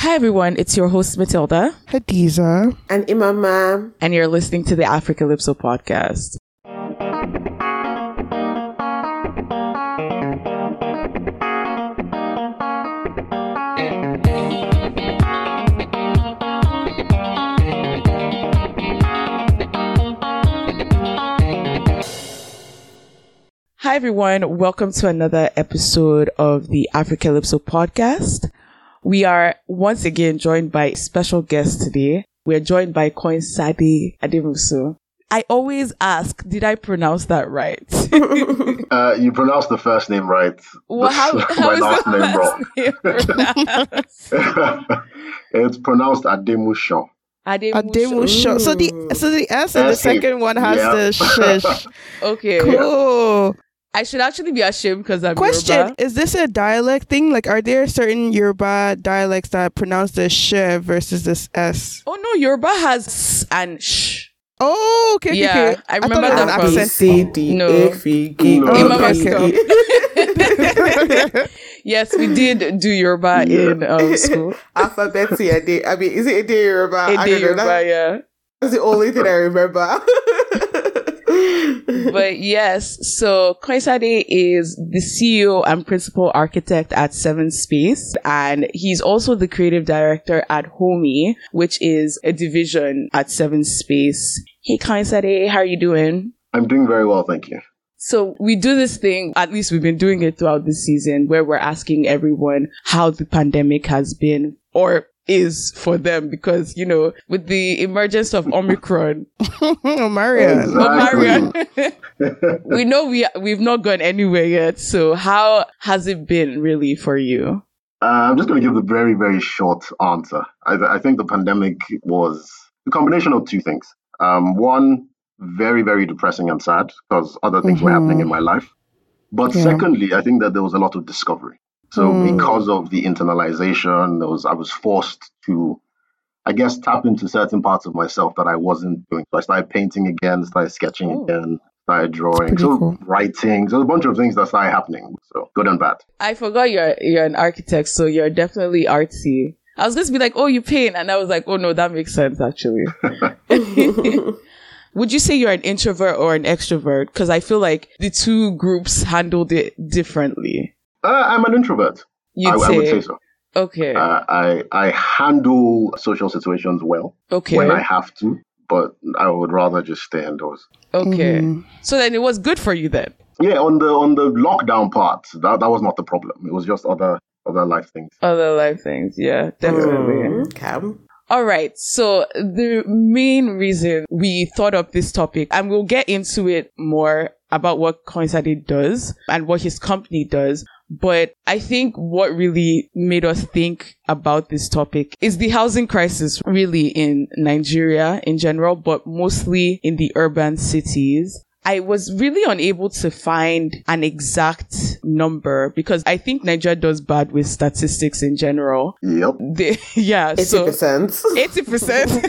Hi, everyone. It's your host, Matilda, Hadiza. And Imama. and you're listening to the Africalypso podcast. Hi, everyone. Welcome to another episode of the Africalypso podcast. We are once again joined by a special guest today. We're joined by Coin Sadi Ademuson. I always ask, did I pronounce that right? Uh, you pronounced the first name right. well, how, The- how my is last the name last name pronounced? it's pronounced Ademushan. Ademusho. So the so the S and the second one has yeah. the shish. Okay. Cool. I should actually be ashamed because I'm Question: Yoruba. Is this a dialect thing? Like, are there certain Yoruba dialects that pronounce the sh versus this S? Oh no, Yoruba has s and sh. Oh, okay, okay, Yeah, okay. I remember it was that an from- C, D, No. A, F, G, No. A, okay. Yes, we did do Yoruba in um, school. Alphabet C, a. I mean, is it a day Yoruba? I Ede. Yoruba, That- yeah. That's the only thing I remember. But yes, so Kanyinsade is the CEO and principal architect at Seventh Space, and he's also the creative director at Hommie, which is a division at Seventh Space. Hey Kanyinsade, how are you doing? I'm doing very well, thank you. So we do this thing, at least we've been doing it throughout this season, where we're asking everyone how the pandemic has been or is for them because, you know, with the emergence of Omicron, Maria. Exactly. but Marian, we know we we've not gone anywhere yet. So how has it been really for you? Uh, I'm just going to give the very, very short answer. I, th- I think the pandemic was a combination of two things. Um, one, very, very depressing and sad because other things were Mhm. happening in my life. But Yeah. secondly, I think that there was a lot of discovery. So Mm. because of the internalization, there was I was forced to, I guess, tap into certain parts of myself that I wasn't doing. So I started painting again, started sketching Oh. again, started drawing, so cool. writing. So a bunch of things that started happening. So good and bad. I forgot you're you're an architect, so you're definitely artsy. I was going to be like, oh, you paint, and I was like, oh no, that makes sense actually. Would you say you're an introvert or an extrovert? Because I feel like the two groups handled it differently. Uh, I'm an introvert. You'd I, say, I would say so. okay, Uh, I I handle social situations well okay, when I have to, but I would rather just stay indoors. okay. Mhm. So then it was good for you then. Yeah, on the on the lockdown part, that that was not the problem. It was just other other life things. Other life things, yeah, definitely. Mm, Cam. All right. So the main reason we thought of this topic, and we'll get into it more about what Kanyinsade does and what his company does. But I think what really made us think about this topic is the housing crisis really in Nigeria in general, but mostly in the urban cities. I was really unable to find an exact number because I think Nigeria does bad with statistics in general. Yep. They, yeah. Eighty so percent. Eighty percent.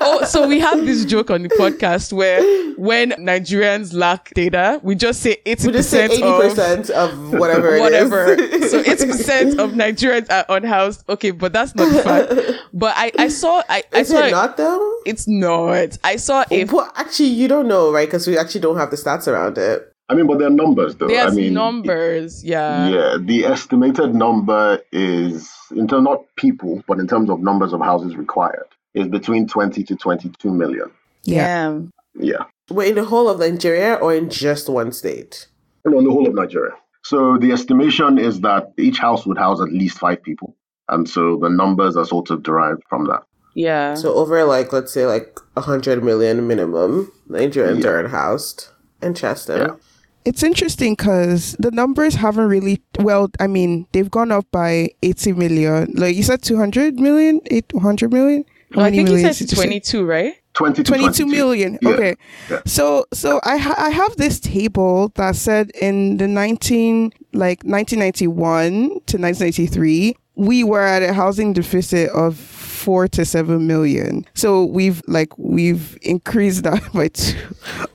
oh, so we have this joke on the podcast where when Nigerians lack data, we just say 80% We just say percent eighty of percent of whatever. it whatever. so eighty percent of Nigerians are unhoused. Okay, but that's not the fact. But I, I saw I, I Is saw it not though? it's not. I saw a well, actually, you don't know, right? Because we actually don't have the stats around it. I mean, but they're numbers though. there's I mean, numbers. Yeah. Yeah, the estimated number is in terms not people, but in terms of numbers of houses required, is between twenty to twenty-two million. Yeah. Damn. Yeah. Wait, in the whole of Nigeria or in just one state? on the whole of Nigeria. So the estimation is that each house would house at least five people. And so the numbers are sort of derived from that. Yeah. So over like let's say like a hundred million minimum Nigerians Yeah. are unhoused. Interesting. Yeah. It's interesting because the numbers haven't really, well, I mean, they've gone up by 80 million. Like you said, 200 million? 800 million? How Well, I think he millions said did you say? twenty-two, right? 20 to 22 22. million. Yeah. Okay. Yeah. So so I ha- I have this table that said in the 19 like 1991 to 1993 we were at a housing deficit of 4 to 7 million. So we've like we've increased that by 2.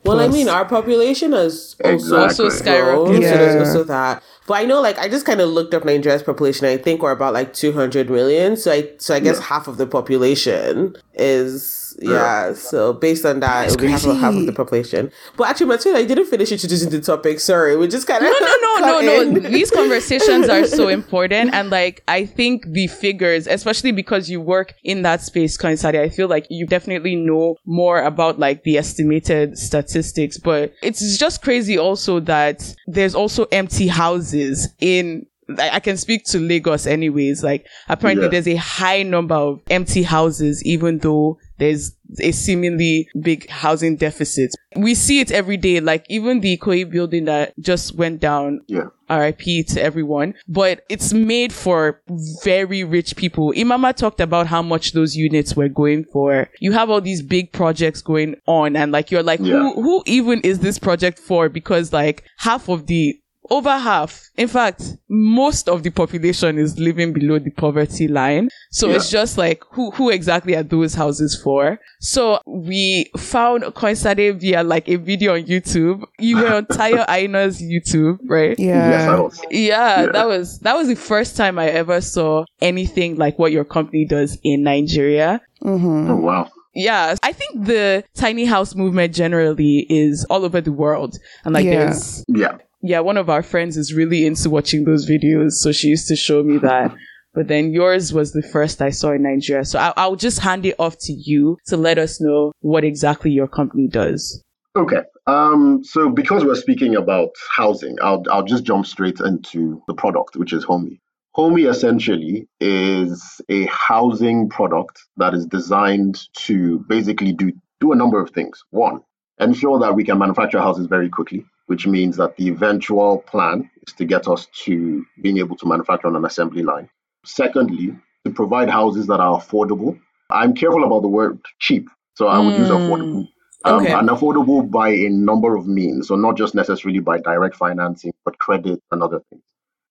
Well, I plus. uh, mean, our population has also Exactly. Also skyrocketed. grown, So there's also that. But I know, like, I just kind of looked up Nigeria's population. I think we're about like 200 million. So I, so I guess Yeah. half of the population is yeah. So based on that, That's it would be half of, half of the population. But actually, Matilda, I didn't finish introducing the topic. Sorry, we just kind of no, no, no, no, no. These conversations are so important. And like, I think the figures, especially because you work in that space, Kanyinsade, I feel like you definitely know more about like the estimated statistics. But it's just crazy also that there's also empty houses in I I can speak to Lagos anyways. Like apparently Yeah. there's a high number of empty houses, even though there's a seemingly big housing deficit. We see it every day. Like even the Ikoyi building that just went down Yeah. RIP to everyone, but it's made for very rich people. Imama talked about how much those units were going for. You have all these big projects going on and like you're like, Yeah. who, who even is this project for? Because like half of the over half, in fact, most of the population is living below the poverty line. So Yeah. it's just like, who, who exactly are those houses for? So we found Kanyinsade via like a video on YouTube. You were on Tayo Aina's YouTube, right? Yeah. Yes, I was. Yeah, Yeah. that was that was the first time I ever saw anything like what your company does in Nigeria. Mm-hmm. Oh wow. Yeah, I think the tiny house movement generally is all over the world, and like Yeah. there's Yeah. Yeah, one of our friends is really into watching those videos, so she used to show me that. But then yours was the first I saw in Nigeria, so I- I'll just hand it off to you to let us know what exactly your company does. Okay. Um, so because we're speaking about housing, I'll I'll just jump straight into the product, which is Hommie. Hommie essentially is a housing product that is designed to basically do do a number of things. One, ensure that we can manufacture houses very quickly, which means that the eventual plan is to get us to being able to manufacture on an assembly line. Secondly, to provide houses that are affordable. I'm careful about the word cheap, so I would use Mm. affordable. Um, Okay. And affordable by a number of means, so not just necessarily by direct financing, but credit and other things.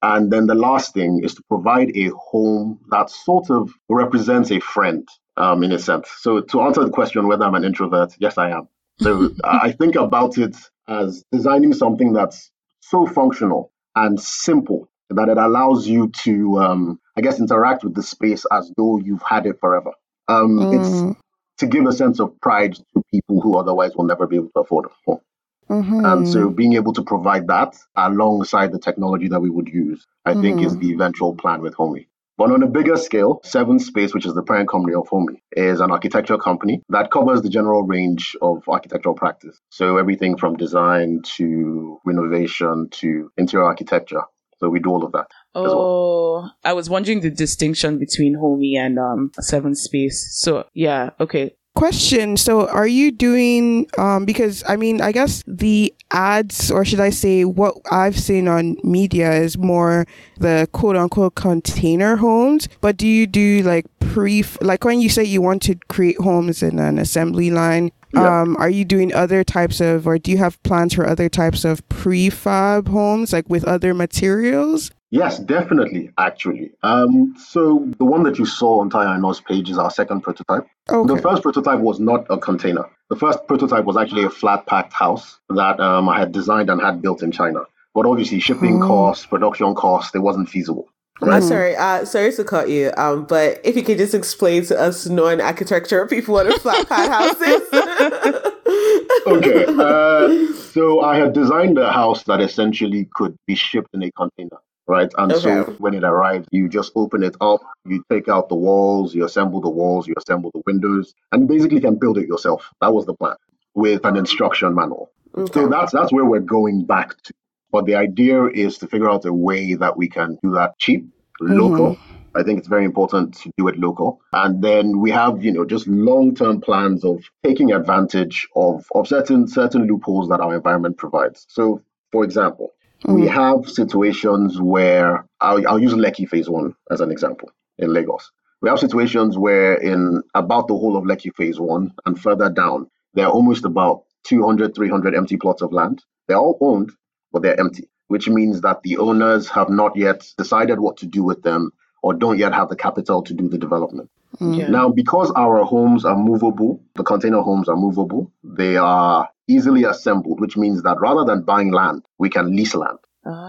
And then the last thing is to provide a home that sort of represents a friend, um, in a sense. So to answer the question whether I'm an introvert, yes, I am. So I think about it as designing something that's so functional and simple that it allows you to, um, I guess, interact with the space as though you've had it forever. Um, It's Mm. to give a sense of pride to people who otherwise will never be able to afford a home. Mhm. And so being able to provide that alongside the technology that we would use, I think is the eventual plan with Hommie. But on a bigger scale, Seventh Space, which is the parent company of Hommie, is an architecture company that covers the general range of architectural practice. So everything from design to renovation to interior architecture. So we do all of that. as well. Oh, I was wondering the distinction between Hommie and um Seventh Space. So yeah, okay. Question. So, are you doing, um, because I mean, I guess the ads, or should I say, what I've seen on media is more the quote unquote container homes. But do you do like pre, like when you say you want to create homes in an assembly line, Yeah. um, are you doing other types of, or do you have plans for other types of prefab homes, like with other materials? Yes, definitely, actually. Um, so the one that you saw on Tayo Aina's page is our second prototype. Okay. The first prototype was not a container. The first prototype was actually a flat packed house that um, I had designed and had built in China. But obviously, shipping Oh. costs, production costs, it wasn't feasible. Uh, sorry, uh, sorry to cut you. Um, but if you could just explain to us non-architecture people what a flat packed house is. Okay, uh, so I had designed a house that essentially could be shipped in a container, right? And so when it arrives, you just open it up, you take out the walls, you assemble the walls, you assemble the windows, and you basically can build it yourself. That was the plan with an instruction manual. Okay. So that's that's where we're going back to. But the idea is to figure out a way that we can do that cheap, mm-hmm. local. I think it's very important to do it local. And then we have, you know, just long-term plans of taking advantage of, of certain certain loopholes that our environment provides. So for example, we mm. have situations where I'll, I'll use Lekki Phase One as an example in Lagos. We have situations where in about the whole of Lekki Phase One and further down, there are almost about 200, 300 empty plots of land. They're all owned, but they're empty, which means that the owners have not yet decided what to do with them or don't yet have the capital to do the development. Mm. Yeah. Now, because our homes are movable, the container homes are movable, they are easily assembled, which means that rather than buying land, we can lease land.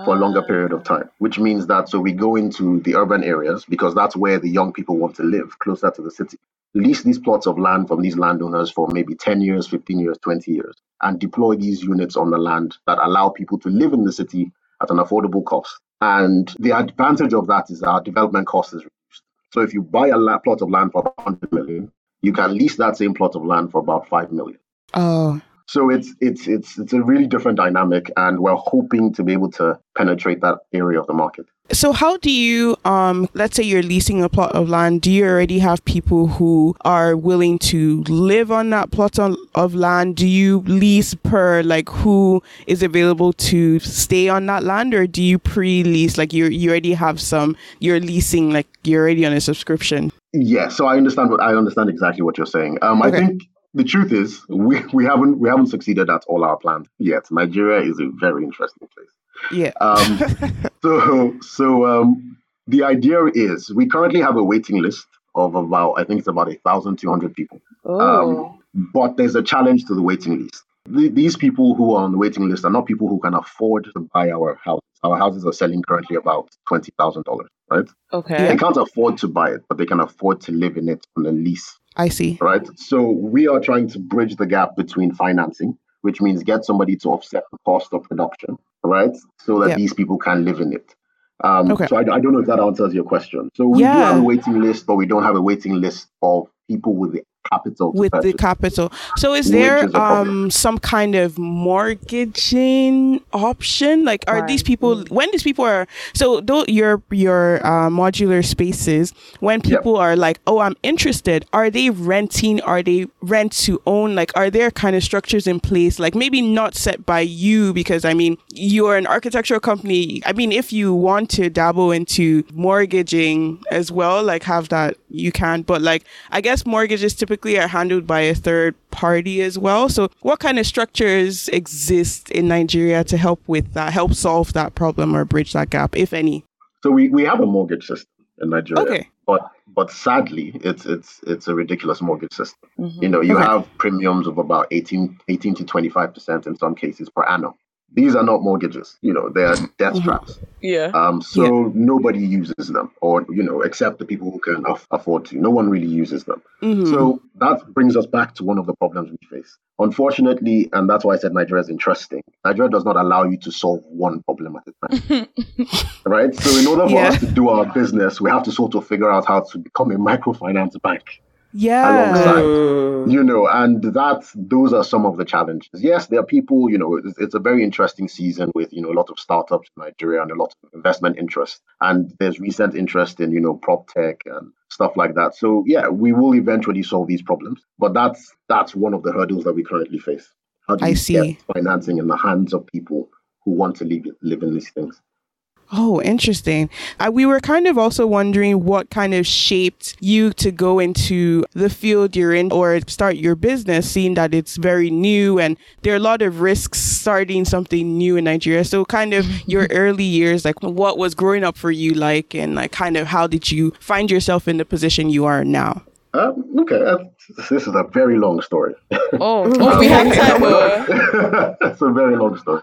for a longer ah. period of time, which means that so we go into the urban areas because that's where the young people want to live, closer to the city. Lease these plots of land from these landowners for maybe 10 years, 15 years, 20 years, and deploy these units on the land that allow people to live in the city at an affordable cost. And the advantage of that is our development cost is reduced. So if you buy a la- plot of land for 100 million, you can lease that same plot of land for about 5 million. Oh, So it's it's it's it's a really different dynamic, and we're hoping to be able to penetrate that area of the market. So how do you um let's say you're leasing a plot of land, do you already have people who are willing to live on that plot on, of land? Do you lease per like who is available to stay on that land or do you pre-lease like you you already have some you're leasing like you're already on a subscription? Yeah, so I understand what I understand exactly what you're saying. Um, I think the truth is we, we haven't we haven't succeeded at all our plans yet. Nigeria is a very interesting place. Yeah. Um, so so um, the idea is we currently have a waiting list of about I think it's about a thousand two hundred people. Oh. But there's a challenge to the waiting list. The, these people who are on the waiting list are not people who can afford to buy our house. Our houses are selling currently about twenty thousand dollars, right? Okay. They can't afford to buy it, but they can afford to live in it on a lease, I see. right? So we are trying to bridge the gap between financing, which means get somebody to offset the cost of production, right? So that Yeah. these people can live in it. Um, Okay. So I, I don't know if that answers your question. So we do have a waiting list, but we don't have a waiting list of people with the capital to with the purchase. capital. So is Which there is um some kind of mortgaging option? Like are these Right. people when these people are so though your your uh, modular spaces when Yep. people are like, "Oh, I'm interested." Are they renting? Are they rent to own? Like are there kind of structures in place like maybe not set by you because I mean, you're an architectural company. I mean, if you want to dabble into mortgaging as well, like have that you can, but like I guess mortgages typically are handled by a third party as well. So what kind of structures exist in Nigeria to help with that, help solve that problem or bridge that gap, if any? So we, we have a mortgage system in Nigeria. Okay. But but sadly, it's it's it's a ridiculous mortgage system. Mm-hmm. You know, you Okay. have premiums of about 18, 18 to 25% in some cases per annum. These are not mortgages, you know, they are death Mhm. traps. Yeah. Um, so nobody uses them, or, you know, except the people who can aff- afford to. No one really uses them. Mhm. So that brings us back to one of the problems we face. Unfortunately, and that's why I said Nigeria is interesting, Nigeria does not allow you to solve one problem at a time. right? So, in order for Yeah. us to do our business, we have to sort of figure out how to become a microfinance bank yeah. alongside. You know, and that those are some of the challenges. Yes, there are people, you know, it's, it's a very interesting season with, you know, a lot of startups in Nigeria and a lot of investment interest. And there's recent interest in, you know, prop tech and stuff like that. So yeah, we will eventually solve these problems. But that's that's one of the hurdles that we currently face. How do I you see. get financing in the hands of people who want to live, live in these things? Oh, interesting. Uh, we were kind of also wondering what kind of shaped you to go into the field you're in or start your business, seeing that it's very new and there are a lot of risks starting something new in Nigeria. So, kind of your early years, like what was growing up for you like, and like kind of how did you find yourself in the position you are now? Um, okay, uh, this is a very long story. Oh, oh, we have time. uh, it's a very long story.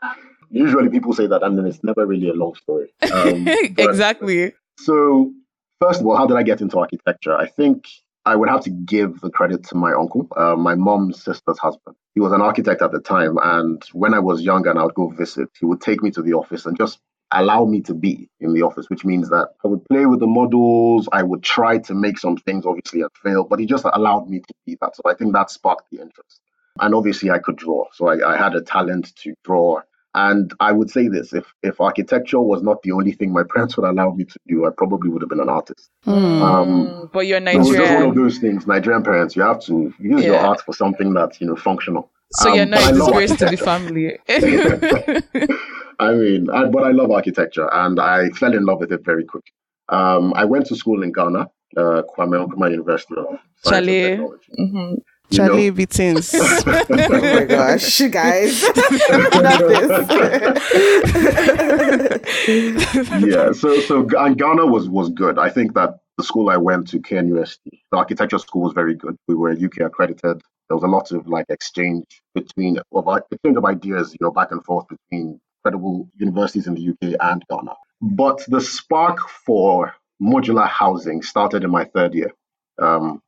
Usually people say that, and then it's never really a long story. Um, but- exactly. So, first of all, how did I get into architecture? I think I would have to give the credit to my uncle, uh, my mom's sister's husband. He was an architect at the time, and when I was younger and I would go visit, he would take me to the office and just allow me to be in the office, which means that I would play with the models, I would try to make some things, obviously, and fail, but he just allowed me to be that. So I think that sparked the interest. And obviously, I could draw, so I, I had a talent to draw. And I would say this: if if architecture was not the only thing my parents would allow me to do, I probably would have been an artist. Hmm. Um, Mm, but you're it was just one of those things. Nigerian parents, you have to use your art for something that's you know functional. so Um, you're but not I a love disgrace to the family. I mean, I, but I love architecture, and I fell in love with it very quickly. Um, I went to school in Ghana, uh, Kwame Nkrumah University of Science and Charlie. Technology. Mhm. You know? Charlie Bittins. Oh my gosh, guys. Not this. yeah, so so and Ghana was was good. I think that the school I went to, KNUST, the architecture school was very good. We were UK accredited. There was a lot of like exchange between of i- exchange of ideas, you know, back and forth between credible universities in the UK and Ghana. But the spark for modular housing started in my third year. Um,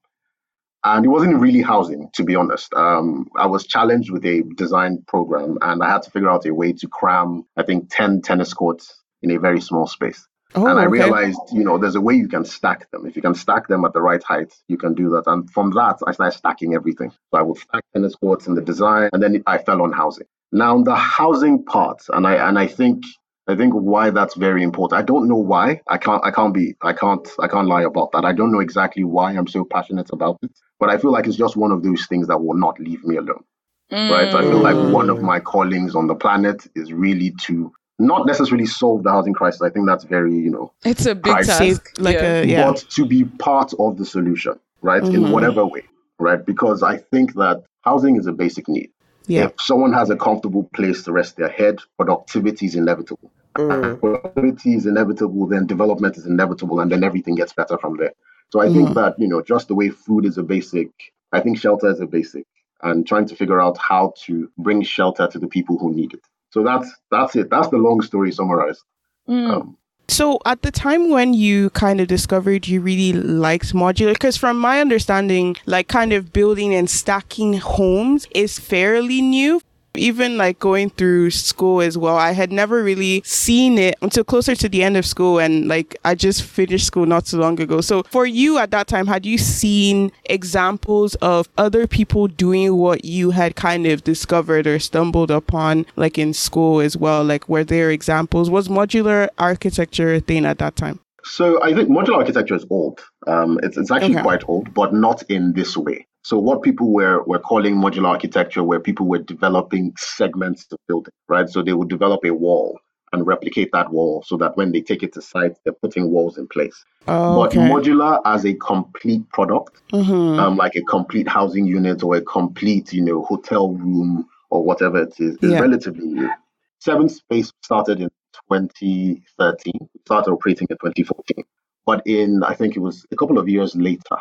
and it wasn't really housing, to be honest. Um, I was challenged with a design program and I had to figure out a way to cram, I think, 10 tennis courts in a very small space. Oh, and I okay. realized, you know, there's a way you can stack them. If you can stack them at the right height, you can do that. And from that, I started stacking everything. So I would stack tennis courts in the design, and then I fell on housing. Now the housing part, and I and I think I think why that's very important. I don't know why. I can't I can't be I can't I can't lie about that. I don't know exactly why I'm so passionate about it. But I feel like it's just one of those things that will not leave me alone. Right. I feel like one of my callings on the planet is really to not necessarily solve the housing crisis. I think that's very, you know, It's a big Price. task. like yeah. a yeah. but to be part of the solution, right? In Mhm. whatever way, right? Because I think that housing is a basic need. Yeah. If someone has a comfortable place to rest their head, productivity is inevitable. Mm. Productivity is inevitable, then development is inevitable, and then everything gets better from there. So I think that, you know, just the way food is a basic, I think shelter is a basic, and trying to figure out how to bring shelter to the people who need it. So that's that's it. That's the long story summarized. Mm. Um, So at the time when you kind of discovered you really liked modular, because from my understanding, like kind of building and stacking homes is fairly new. Even like going through school as well, I had never really seen it until closer to the end of school. And like I just finished school not too long ago. So for you at that time, had you seen examples of other people doing what you had kind of discovered or stumbled upon, like in school as well? Like were there examples? Was modular architecture a thing at that time? So I think modular architecture is old. Um, it's, it's actually Okay. quite old, but not in this way. So what people were were calling modular architecture, where people were developing segments of building, right? So they would develop a wall and replicate that wall, so that when they take it to site, they're putting walls in place. Oh, But modular as a complete product, hmm um, like a complete housing unit or a complete, you know, hotel room or whatever it is, is Yeah. relatively new. Seventh Space started in 2013, started operating in 2014. But in, I think it was a couple of years later,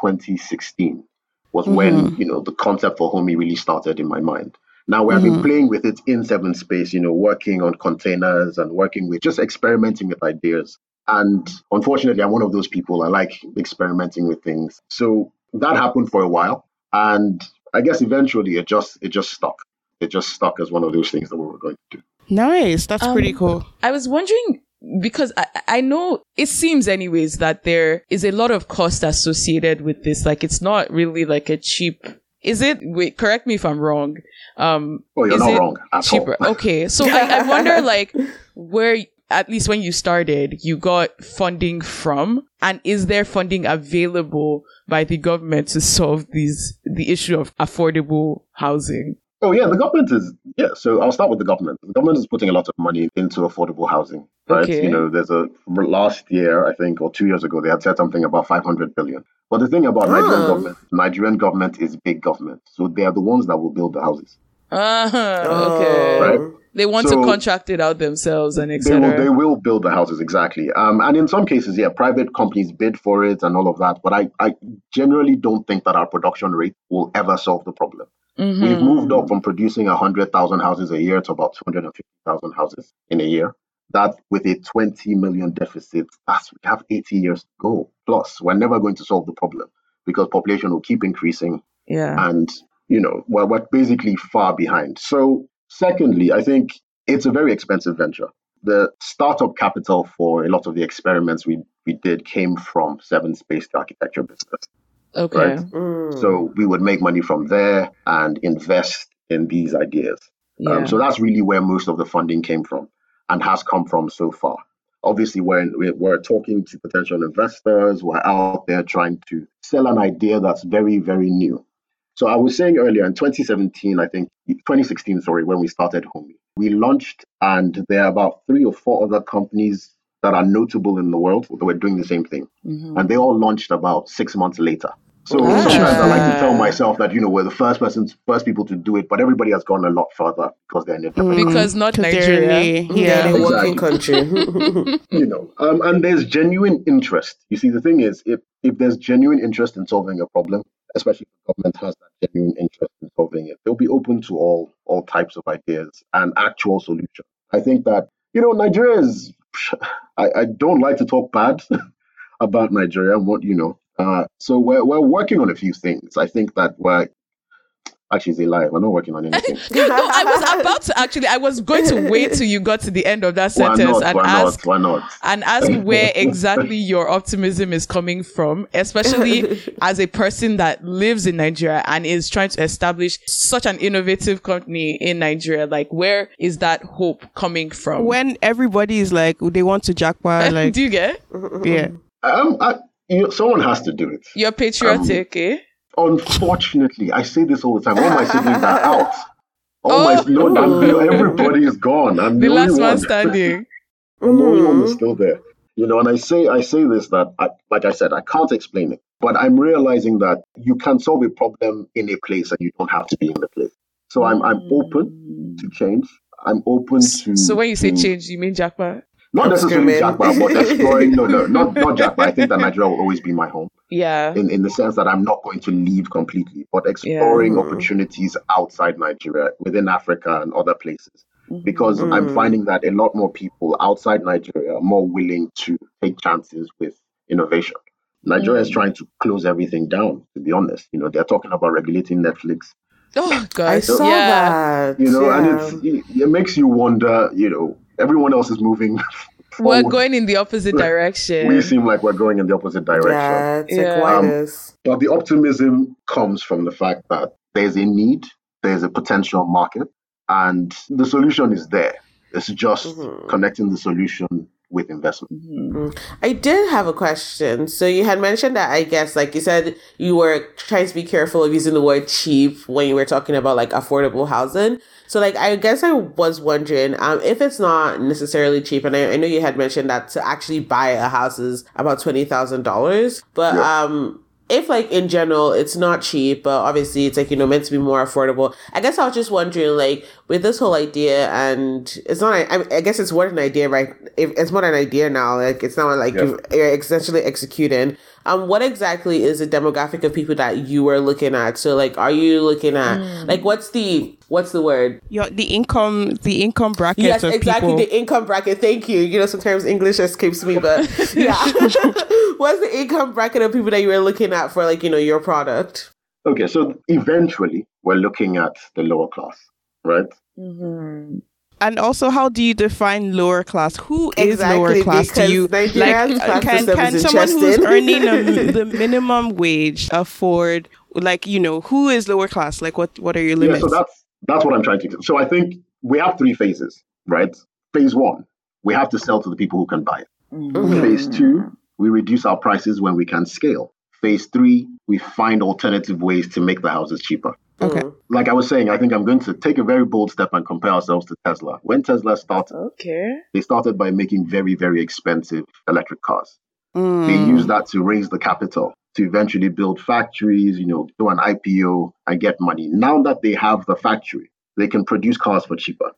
2016, was when, you know, the concept for Hommie really started in my mind. Now we have been playing with it in Seventh Space, you know, working on containers and working with just experimenting with ideas. And unfortunately, I'm one of those people. I like experimenting with things. So that happened for a while, and I guess eventually it just it just stuck. It just stuck as one of those things that we were going to do. Nice. That's Um, pretty cool. I was wondering because I, I know it seems anyways that there is a lot of cost associated with this. Like it's not really like a cheap. Is it? Wait, correct me if I'm wrong. Um, Oh, you're is not it wrong cheaper? all. Okay, so I, I wonder like where at least when you started, you got funding from, and is there funding available by the government to solve these the issue of affordable housing? Oh yeah, the government is yeah. So I'll start with the government. The government is putting a lot of money into affordable housing, right? Okay. You know, there's a last year I think or two years ago they had said something about 500 billion. But the thing about Nigerian Oh. government, Nigerian government is big government, so they are the ones that will build the houses. Uh-huh, Oh. okay. Right. They want So- to contract it out themselves and They etc. will, they will build the houses exactly. Um, and in some cases, yeah, private companies bid for it and all of that. But I, I generally don't think that our production rate will ever solve the problem. Mhm. We've moved up from producing 100,000 houses a year to about 250,000 houses in a year. That with a 20 million deficit, that's, we have 80 years to go. Plus, we're never going to solve the problem because population will keep increasing Yeah. and you know we're, we're basically far behind so secondly i think it's a very expensive venture the startup capital for a lot of the experiments we, we did came from Seventh Space the architecture business Okay. right. Mm. so we would make money from there and invest in these ideas Yeah. um, so that's really where most of the funding came from and has come from so far. Obviously, we're, we're, we're talking to potential investors, we're out there trying to sell an idea that's very, very new. So I was saying earlier in 2017, I think 2016, sorry, when we started Hommie, we launched, and there are about three or four other companies that are notable in the world that were doing the same thing, Mhm. and they all launched about six months later. So Ah. sometimes I like to tell myself that you know we're the first persons, first people to do it, but everybody has gone a lot further because they're in a different Because not 'Cause they're Nigeria. in yeah, yeah. in a working country. you know um, and there's genuine interest you see the thing is if if there's genuine interest in solving a problem especially if the government has that genuine interest in solving it they'll be open to all all types of ideas and actual solutions I think that, you know, Nigeria is, I, I don't like to talk bad about Nigeria, what, you know, uh, so we're, we're working on a few things. I think that we're Actually, it's a lie. We're not working on anything. no, I was about to actually. I was going to wait till you got to the end of that why sentence not? and Why ask not? Why not? and ask where exactly your optimism is coming from, especially as a person that lives in Nigeria and is trying to establish such an innovative company in Nigeria. Like, where is that hope coming from? When everybody is like, they want to jackpot, like, Do you get? yeah. Um, I, you know, someone has to do it. You're patriotic, Um, eh? Unfortunately, I say this all the time. All my siblings are out. All Oh. my no, I'm- you know, everybody is gone. I'm the, The last only one. standing. I'm the only one Mhm. that's still there. You know, and I say I say this that I, like I said, I can't explain it, but I'm realizing that you can solve a problem in a place and you don't have to be in the place. So I'm I'm open to change. I'm open to. So when you say to- change, you mean jackpot? Not I'm necessarily screaming. Jackpot, but exploring. No, no, not not Jackpot. I think that Nigeria will always be my home Yeah. in, in the sense that I'm not going to leave completely, but exploring Yeah. opportunities outside Nigeria, within Africa and other places. Because I'm Mm. finding that a lot more people outside Nigeria are more willing to take chances with innovation. Nigeria is Mm. trying to close everything down, to be honest. You know, they're talking about regulating Netflix, Oh God. I saw yeah. that. you know, yeah. and it's, it, it makes you wonder, you know, everyone else is moving. We're going in the opposite direction. We seem like we're going in the opposite direction. Yeah, it's Yeah. like Um. But the optimism comes from the fact that there's a need, there's a potential market, and the solution is there. It's just Mhm. connecting the solution with investment. Mhm. I did have a question. So you had mentioned that I guess like you said you were trying to be careful of using the word cheap when you were talking about like affordable housing. So like I guess I was wondering um if it's not necessarily cheap and I, I know you had mentioned that to actually buy a house is about twenty thousand dollars. But Yeah. um if like in general it's not cheap but obviously it's like you know meant to be more affordable. I guess i was just wondering like with this whole idea and it's not i, I guess it's more than an idea right? If it's more an idea now like it's not like Yeah. you're essentially executing um what exactly is the demographic of people that you are looking at? So like are you looking at like what's the what's the word? Your the income the income bracket yes of exactly people. the income bracket. Thank you. You know sometimes english escapes me but yeah. What's the income bracket of people that you were looking at for like you know your product? Okay, so eventually we're looking at the lower class, right? Mhm. And also, how do you define lower class? Who is lower class to you? Nigerians' class can, can someone who's earning a, the minimum wage afford? Like you know, who is lower class? Like what? What are your limits Yeah, limits? so that's that's what I'm trying to. Do so I think we have three phases, right? Phase one, we have to sell to the people who can buy it. Mhm. Phase two, we reduce our prices when we can scale. Phase three, we find alternative ways to make the houses cheaper. Okay. Mm. Like I was saying, I think I'm going to take a very bold step and compare ourselves to Tesla. When Tesla started, Okay. they started by making very, very expensive electric cars. They Mm. used that to raise the capital to eventually build factories, you know, do an IPO and get money. Now that they have the factory, they can produce cars for cheaper.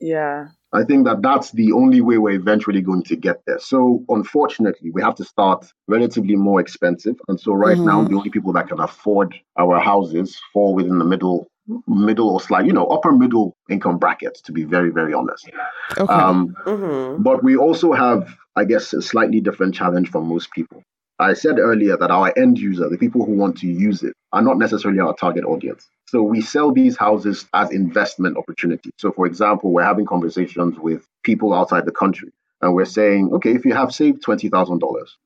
Yeah. I think that that's the only way we're eventually going to get there. So, unfortunately, we have to start relatively more expensive. And so, right now, Mhm. the only people that can afford our houses fall within the middle, middle or slight, you know, upper middle income brackets. To be very, very honest. Okay. Um, Mhm. but we also have, I guess, a slightly different challenge from most people. I said earlier that our end user, the people who want to use it, are not necessarily our target audience. So we sell these houses as investment opportunities. So, for example, we're having conversations with people outside the country, and we're saying, okay, if you have saved $20,000,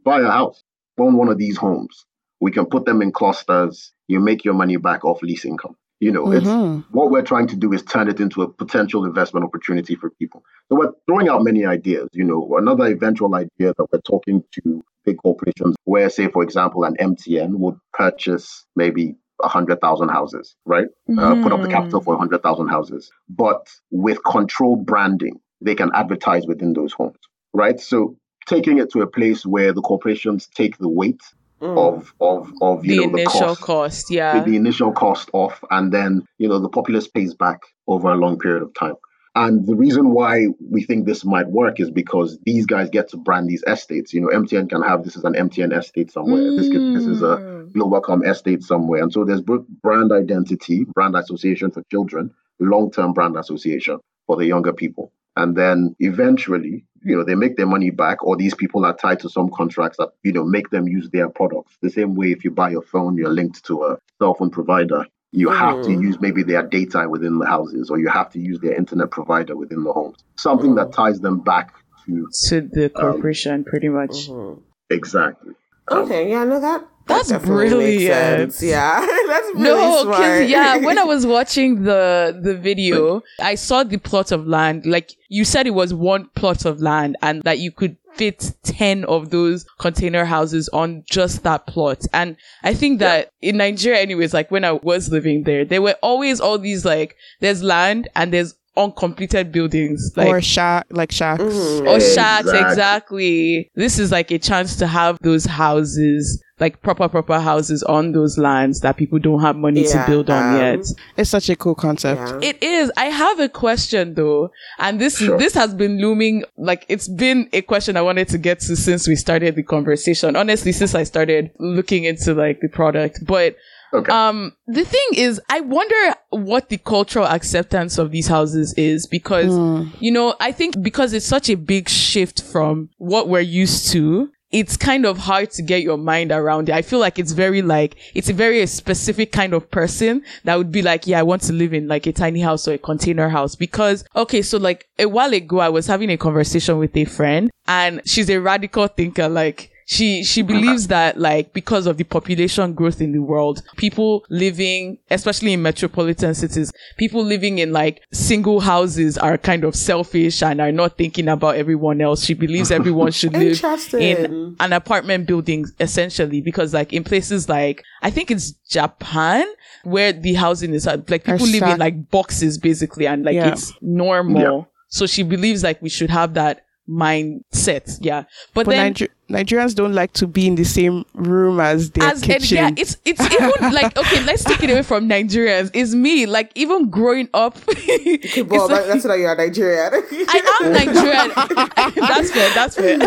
buy a house, own one of these homes. We can put them in clusters. You make your money back off lease income. You know, it's Mhm. what we're trying to do is turn it into a potential investment opportunity for people. So we're throwing out many ideas. You know, another eventual idea that we're talking to big corporations, where, say, for example, an MTN would purchase maybe a hundred thousand houses, right? Uh, put up the capital for a hundred thousand houses, but with controlled branding, they can advertise within those homes, right? So taking it to a place where the corporations take the weight Mm. of of of you The know the initial cost cost. Yeah. the initial cost off, and then you know the populace pays back over a long period of time. And the reason why we think this might work is because these guys get to brand these estates. You know, MTN can have this is an MTN estate somewhere. This could, this is a Mm. Globacom estate somewhere. And so there's brand identity, brand association for children, long-term brand association for the younger people. And then eventually, you know, they make their money back, or these people are tied to some contracts that, you know, make them use their products. The same way if you buy your phone, you're linked to a cell phone provider. You have to Mm. use maybe their data within the houses, or you have to use their internet provider within the homes. Something that ties them back to to the corporation, pretty much. Mhm. exactly. Okay, yeah, no, that, that That's definitely brilliant. makes sense. Yeah, that's really No, because yeah, when I was watching the the video, I saw the plot of land. Like you said, it was one plot of land, and that you could fit ten of those container houses on just that plot. And I think that in Nigeria, anyways, like when I was living there, there were always all these like there's land and there's uncompleted buildings, like or shack, like shacks. Mhm. or shacks Exactly. exactly this is like a chance to have those houses like proper proper houses on those lands that people don't have money to build on um, yet It's such a cool concept. Yeah. it is i have a question though and this Sure. this has been looming like it's been a question i wanted to get to since we started the conversation honestly since i started looking into like the product but Okay. um, the thing is, I wonder what the cultural acceptance of these houses is because, you know, I think because it's such a big shift from what we're used to, it's kind of hard to get your mind around it. I feel like it's very like, it's a very specific kind of person that would be like, yeah, I want to live in like a tiny house or a container house because, okay, so like a while ago, I was having a conversation with a friend and she's a radical thinker, like, she she believes that like because of the population growth in the world people living especially in metropolitan cities people living in like single houses are kind of selfish and are not thinking about everyone else. She believes everyone should live in an apartment building essentially because like in places like i think it's japan where the housing is like Are people live in like boxes basically and like Yeah. it's normal. So she believes like we should have that mindset yeah but, But then Niger- Nigerians don't like to be in the same room as their as and kitchen. yeah, it's it's even like okay, let's take it away from Nigerians. It's me, like even growing up. it's well, like- that, that's why you're Nigerian. I am Nigerian. that's fair. That's fair.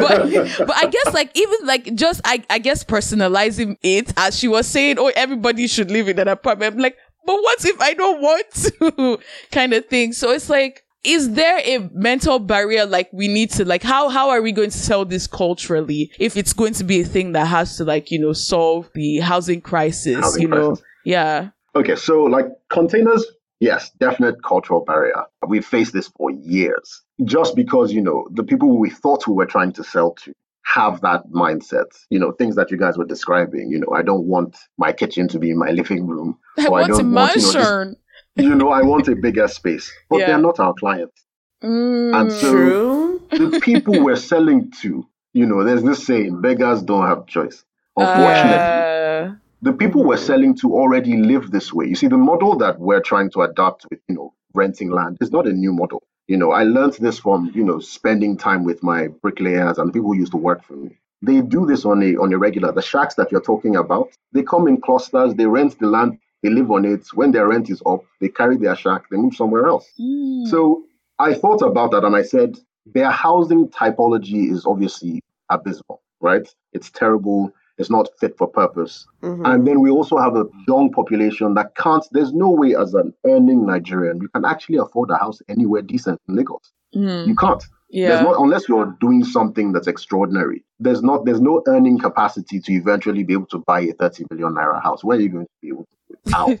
but but I guess like even like just I I guess personalizing it as she was saying, oh everybody should live in an apartment. I'm like, but what if I don't want to? kind of thing. So it's like. Is there a mental barrier like we need to like how how are we going to sell this culturally if it's going to be a thing that has to like you know solve the housing crisis Housing you know yeah Okay, so like containers, yes, definite cultural barrier. We've faced this for years. Just because, you know, the people we thought we were trying to sell to have that mindset. You know, things that you guys were describing. You know, I don't want my kitchen to be in my living room. I want a don't want, you know, You know, I want a bigger space. But Yeah. they're not our clients. Mm. And so True. the people we're selling to, you know, there's this saying, beggars don't have choice. Unfortunately, Uh, the people we're selling to already live this way. You see, the model that we're trying to adapt with, you know, renting land is not a new model. You know, I learned this from, you know, spending time with my bricklayers and people who used to work for me. They do this on a on a regular. The shacks that you're talking about, they come in clusters, they rent the land, they live on it. When their rent is up, they carry their shack, they move somewhere else. mm. So I thought about that and I said, their housing typology is obviously abysmal, right? It's terrible. It's not fit for purpose. Mhm. And then we also have a young population that can't, there's no way as an earning Nigerian, you can actually afford a house anywhere decent in Lagos. Mm. You can't. There's yeah. not, unless you're doing something that's extraordinary. There's not, there's no earning capacity to eventually be able to buy a 30 million naira house. Where are you going to be able to? How?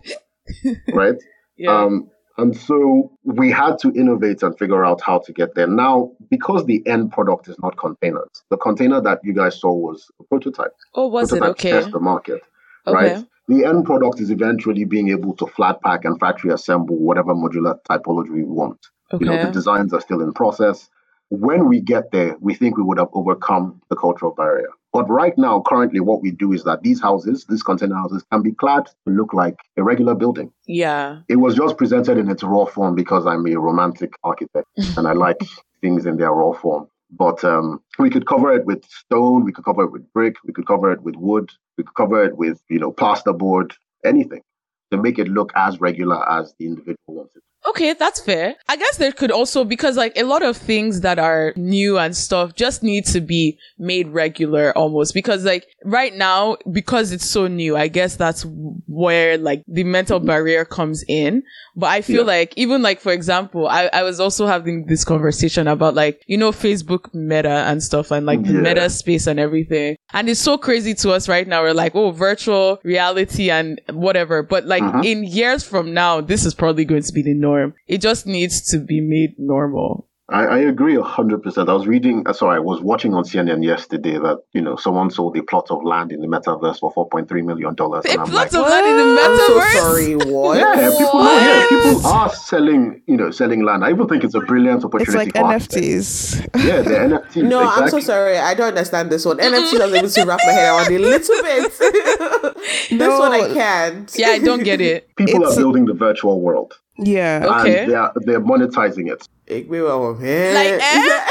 right? yeah. Um, and so we had to innovate and figure out how to get there. Now, because the end product is not containers, the container that you guys saw was a prototype. oh, was it prototype to okay? test the market, Okay. right? The end product is eventually being able to flat pack and factory assemble whatever modular typology we want. Okay. You know, the designs are still in process. When we get there, we think we would have overcome the cultural barrier. But right now, currently, what we do is that these houses, these container houses, can be clad to look like a regular building. Yeah. It was just presented in its raw form because I'm a romantic architect and I like things in their raw form. But um, we could cover it with stone, we could cover it with brick, we could cover it with wood, we could cover it with, you know, plasterboard, anything to make it look as regular as the individual wants it. Okay, that's fair. I guess there could also because like a lot of things that are new and stuff just need to be made regular almost because like right now because it's so new, I guess that's where like the mental barrier comes in. But I feel Yeah. like even like for example, I, I was also having this conversation about like you know Facebook Meta and stuff and like the Yeah. Meta space and everything. And it's so crazy to us right now. We're like, oh, virtual reality and whatever. But like Mhm. in years from now, this is probably going to be the norm. It just needs to be made normal. I, I agree hundred percent. I was reading, uh, sorry, I was watching on CNN yesterday that you know someone sold a plot of land in the metaverse for four point three million dollars, A and I'm plot like, of land in the metaverse? I'm so sorry. What? yeah, people know, yeah, What? people are selling, you know, selling land. I even think it's a brilliant opportunity. It's like for architects. NFTs. Yeah, the NFTs. No, I'm so sorry. I don't understand this one. NFT, I was able to wrap my head around it a little bit. this No. one I can't. Yeah, I don't get it. People It's- are building the virtual world, Yeah. Okay. and they are they're monetizing it. Ik ben wel man. Like, eh?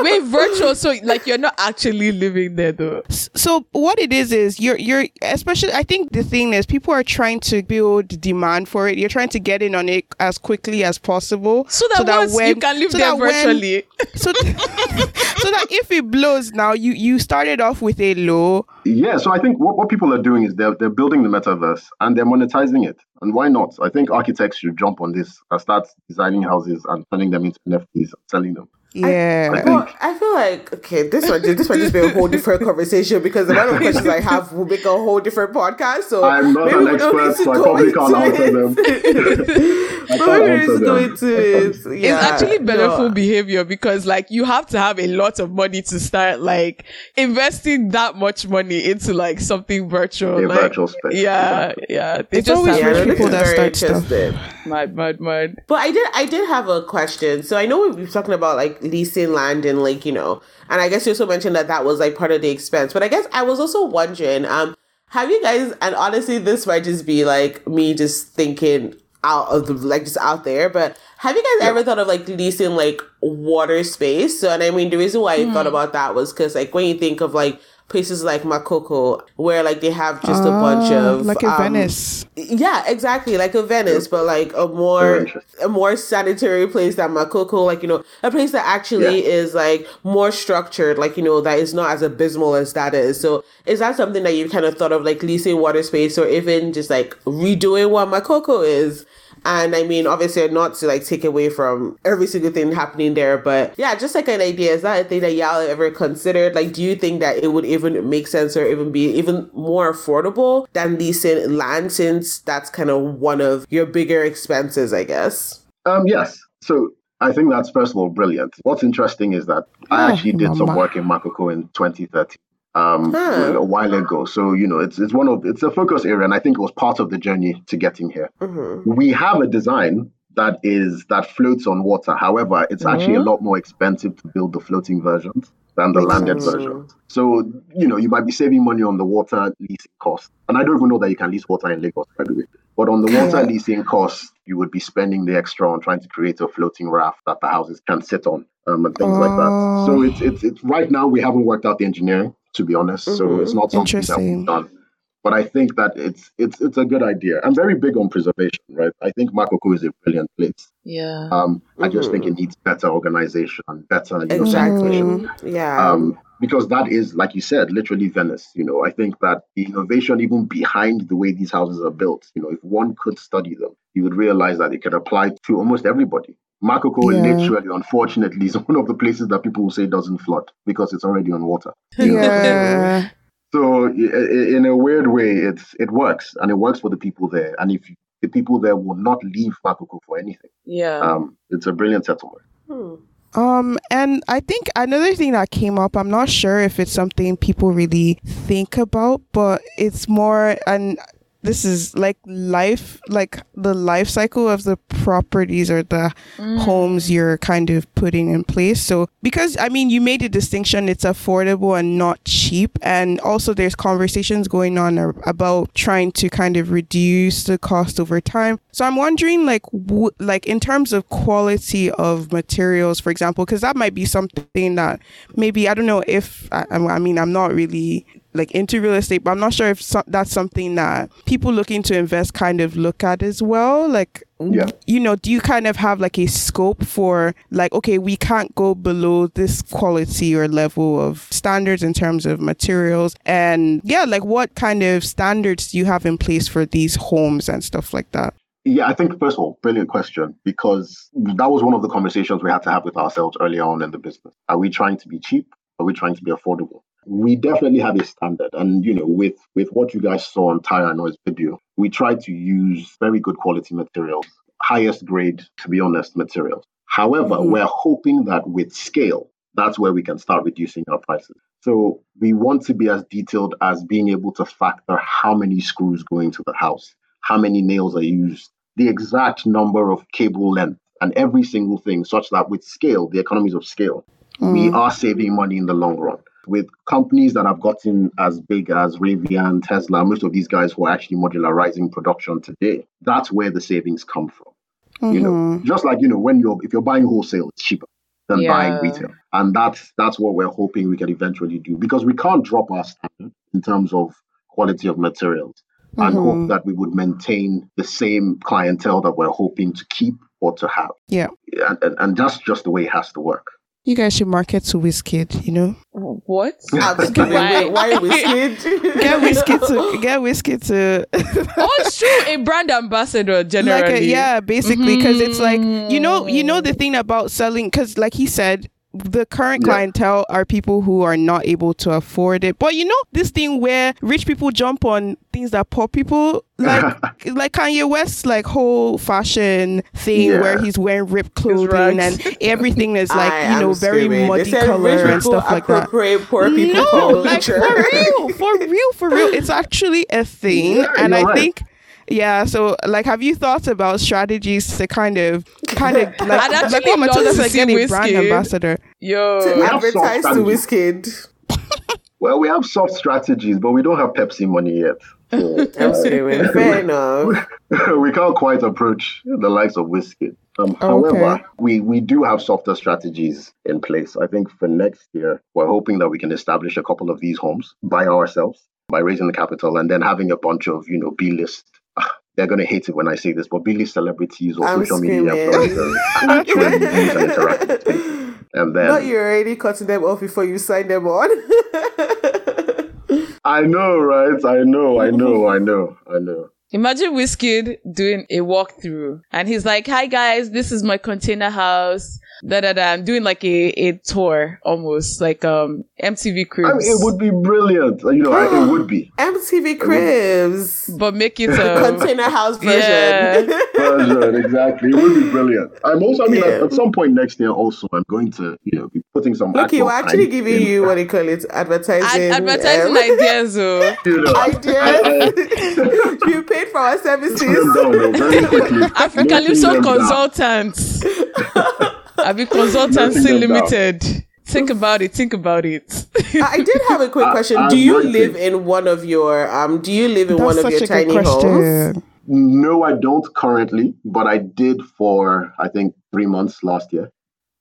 Wait, virtual. So like you're not actually living there though. So what it is is you're you're especially I think the thing is people are trying to build demand for it. You're trying to get in on it as quickly as possible. So that, once you can live so there that when- virtually. so, so that if it blows now, you you started off with a low. Yeah, so I think what, what people are doing is they're they're building the metaverse and they're monetizing it. And why not? I think architects should jump on this and start designing houses and turning them into NFTs selling them. Yeah. I Well, think I feel like okay, this one this one just be a whole different conversation because the amount of questions I have will make a whole different podcast. So I'm not maybe an we don't need expert, to so I probably can't answer it. them. I But can't we need answer to go them. into it. Yeah, it's actually beneficial no. behavior because like you have to have a lot of money to start like investing that much money into like something virtual. A like, virtual space. Yeah, yeah. They It's just always have Yeah, rich no, to this people that start stuff. interesting. mad, mad, mad. But I did I did have a question. So I know we were talking about like leasing land and like, you know, and I guess you also mentioned that that was like part of the expense. But I guess I was also wondering, um, have you guys, and honestly, this might just be like me just thinking out of the, like just out there, but have you guys ever thought of like leasing like water space? So, and I mean, the reason why I thought about that was because like when you think of like places like Makoko, where like they have just a bunch Ah, of like a um, Venice. yeah, exactly. Like a Venice, but like a more a more sanitary place than Makoko, like, you know, a place that actually Yeah. is like more structured, like, you know, that is not as abysmal as that is. So is that something that you've kind of thought of like leasing water space or even just like redoing what Makoko is? And I mean, obviously, not to like take away from every single thing happening there, but yeah, just like an idea. Is that a thing that y'all ever considered? Like, do you think that it would even make sense or even be even more affordable than leasing land since that's kind of one of your bigger expenses, I guess? Um, yes. So I think that's first of all brilliant. What's interesting is that I Oh, actually did some work in Makoko in 2013, um, Huh. a while ago. So you know, it's it's one of it's a focus area, and I think it was part of the journey to getting here. Mm-hmm. We have a design that is that floats on water. However, it's actually a lot more expensive to build the floating versions than the landed sense. versions. So you know, you might be saving money on the water leasing cost, and I don't even know that you can lease water in Lagos, by the way. But on the water Yeah. leasing cost, you would be spending the extra on trying to create a floating raft that the houses can sit on, um, and things like that. So Oh. it's it's it's right now we haven't worked out the engineering, to be honest. So Mhm. it's not something that Interesting. we've done. But I think that it's it's it's a good idea. I'm very big on preservation, right? I think Makoko is a brilliant place. Yeah. Um, I just Mhm. think it needs better organization and better you know, Exactly. sanitation. Yeah. Um, because that is, like you said, literally Venice. You know, I think that the innovation even behind the way these houses are built, you know, if one could study them, you would realize that it could apply to almost everybody. Makoko Yeah. literally, unfortunately, is one of the places that people will say doesn't flood because it's already on water. Yeah. So i- i- in a weird way, it's it works and it works for the people there. And if you, the people there will not leave Makoko for anything, yeah. um, it's a brilliant settlement. Hmm. Um, and I think another thing that came up, I'm not sure if it's something people really think about, but it's more, and this is like life, like the life cycle of the properties or the mm. homes you're kind of putting in place. So, because I mean, you made a distinction, it's affordable and not cheap. And also, there's conversations going on about trying to kind of reduce the cost over time. So, I'm wondering, like, w- like in terms of quality of materials, for example, because that might be something that maybe I don't know if I, I mean, I'm not really like into real estate, but I'm not sure if so- that's something that people looking to invest kind of look at as well. Like, Yeah. you know, do you kind of have like a scope for like, okay, we can't go below this quality or level of standards in terms of materials, and yeah, like what kind of standards do you have in place for these homes and stuff like that? Yeah, I think first of all, brilliant question because that was one of the conversations we had to have with ourselves early on in the business. Are we trying to be cheap? Are we trying to be affordable? We definitely have a standard, and you know, with with what you guys saw on Tayo Aina's video, we try to use very good quality materials, highest grade, to be honest, materials. However, Mhm. we're hoping that with scale, that's where we can start reducing our prices. So we want to be as detailed as being able to factor how many screws go into the house, how many nails are used, the exact number of cable length, and every single thing, such that with scale, the economies of scale, we are saving money in the long run. With companies that have gotten as big as Rivian, Tesla, most of these guys who are actually modularizing production today, that's where the savings come from. You know, just like you know, when you're if you're buying wholesale, it's cheaper than buying retail, and that's that's what we're hoping we can eventually do because we can't drop our standard in terms of quality of materials and Mhm. hope that we would maintain the same clientele that we're hoping to keep or to have. Yeah. And, and, and that's just the way it has to work. You guys should market to Wizkid, you know? What? I'm just kidding. Why? Wait, Why whiskey? Get Wizkid to get Wizkid to oh, it's true. A brand ambassador, generally. like a, yeah basically because it's like you know you know mm. the thing about selling because like he said the current Yeah. clientele are people who are not able to afford it but you know this thing where rich people jump on things that poor people like like Kanye West's like whole fashion thing Yeah. where he's wearing ripped clothing and everything is like I you know very screaming. Muddy said color and stuff like that poor people no, like for real, for real, for real. It's actually a thing, Yeah, and I right. think, yeah. So, like, have you thought about strategies to kind of, kind of like, I'd like actually what love Matilda to said, see get a brand ambassador? Yo. to have advertise to standards. Wizkid. Well, we have soft strategies, but we don't have Pepsi money yet. So, I'm uh, screaming. Fair enough. we can't quite approach the likes of Wizkid. Um, Okay. However, we, we do have softer strategies in place. I think for next year, we're hoping that we can establish a couple of these homes by ourselves by raising the capital and then having a bunch of, you know, B list. They're going to hate it when I say this, but B list celebrities or I'm social media screaming. influencers actually use and interact with. And then Not you already cutting them off before you sign them on. I know, right? I know, I know, I know, I know. Imagine Wizkid doing a walkthrough and he's like, Hi guys, this is my container house. Da da da. I'm doing like a, a tour almost like um MTV I Cribs. mean, it would be brilliant. You know, I- it would be. MTV Cribs. but make it um, Container house Yeah. version. version, exactly. It would be brilliant. I'm also, I mean, at, Yeah. at some point next year, also, I'm going to, you know, be putting some. Okay, actual we're actually giving in- you what do you call it? Advertising. ad- advertising um, ideas. Oh. You know, ideas. you paid for our services. down though, very quickly. Africa Noting Calypso them down. Consultants. Abi Consultancy Noting down. Limited. Think about it. Think about it. I did have a quick question. I'm do you waiting. live in one of your um do you live in one of your such a good tiny homes? No, I don't currently, but I did for I think three months last year.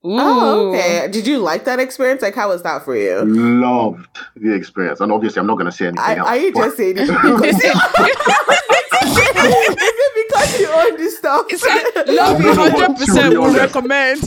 Oh, okay. Did you like that experience? Like how was that for you? Loved the experience, and obviously, I'm not going to say anything I, else. are you but- just saying it because Is it because you own this stuff? Love you, No, no, hundred to percent. be Would honest. recommend.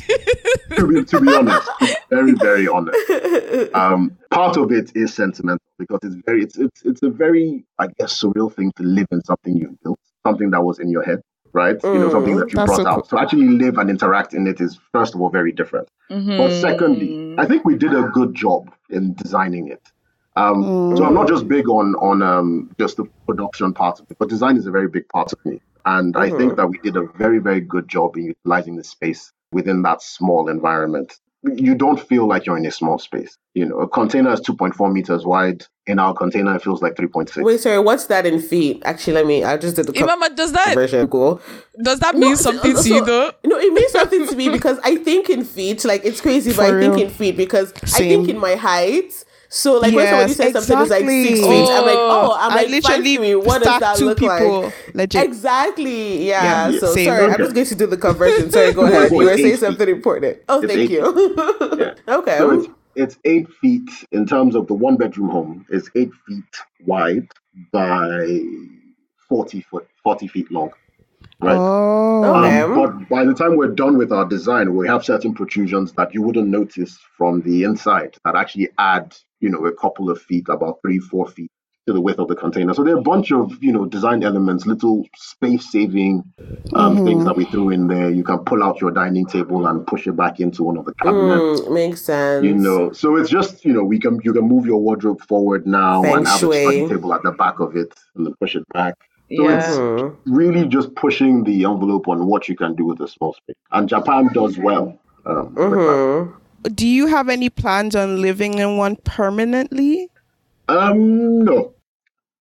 to, be, to be honest, very, very honest. Um, part of it is sentimental because it's very, it's, it's, it's a very, I guess, surreal thing to live in something you built, something that was in your head, right? You know, something that you brought so out. So actually live and interact in it is, first of all, very different. But secondly, I think we did a good job in designing it. Um, So I'm not just big on on um, just the production part of it, but design is a very big part of me. And I think that we did a very very good job in utilizing the space within that small environment. You don't feel like you're in a small space. You know, a container is 2.4 meters wide. In our container, it feels like 3.6. Wait, sorry, what's that in feet? Actually, let me I just did the Imama, does that conversion. Cool. does that mean No, something to you though? No, it means something to me because I think in feet, like it's crazy, but For I think in feet because I think in my height. So like when somebody Yes, says something is like six exactly. feet, I'm like, oh, I'm I like five literally three. What does that two look people, like? legit. Exactly. Yeah. Yeah, so same. sorry, I'm just going to do the conversion. Sorry, go ahead. You were saying eight feet. something important. Oh, It's thank you. Yeah. okay. So it's, it's eight feet in terms of the one bedroom home. It's eight feet wide by forty foot, forty feet long. Right. Oh. Um, but by the time we're done with our design, we have certain protrusions that you wouldn't notice from the inside that actually add, you know, a couple of feet, about three, four feet to the width of the container. So there are a bunch of, you know, design elements, little space-saving um, things that we threw in there. You can pull out your dining table and push it back into one of the cabinets. Mm, makes sense. You know, so it's just you know we can you can move your wardrobe forward now Feng and have a shui. study table at the back of it and then push it back. So Yeah. it's really just pushing the envelope on what you can do with a small space. And Japan does well. Um. Mhm. Do you have any plans on living in one permanently? Um, no,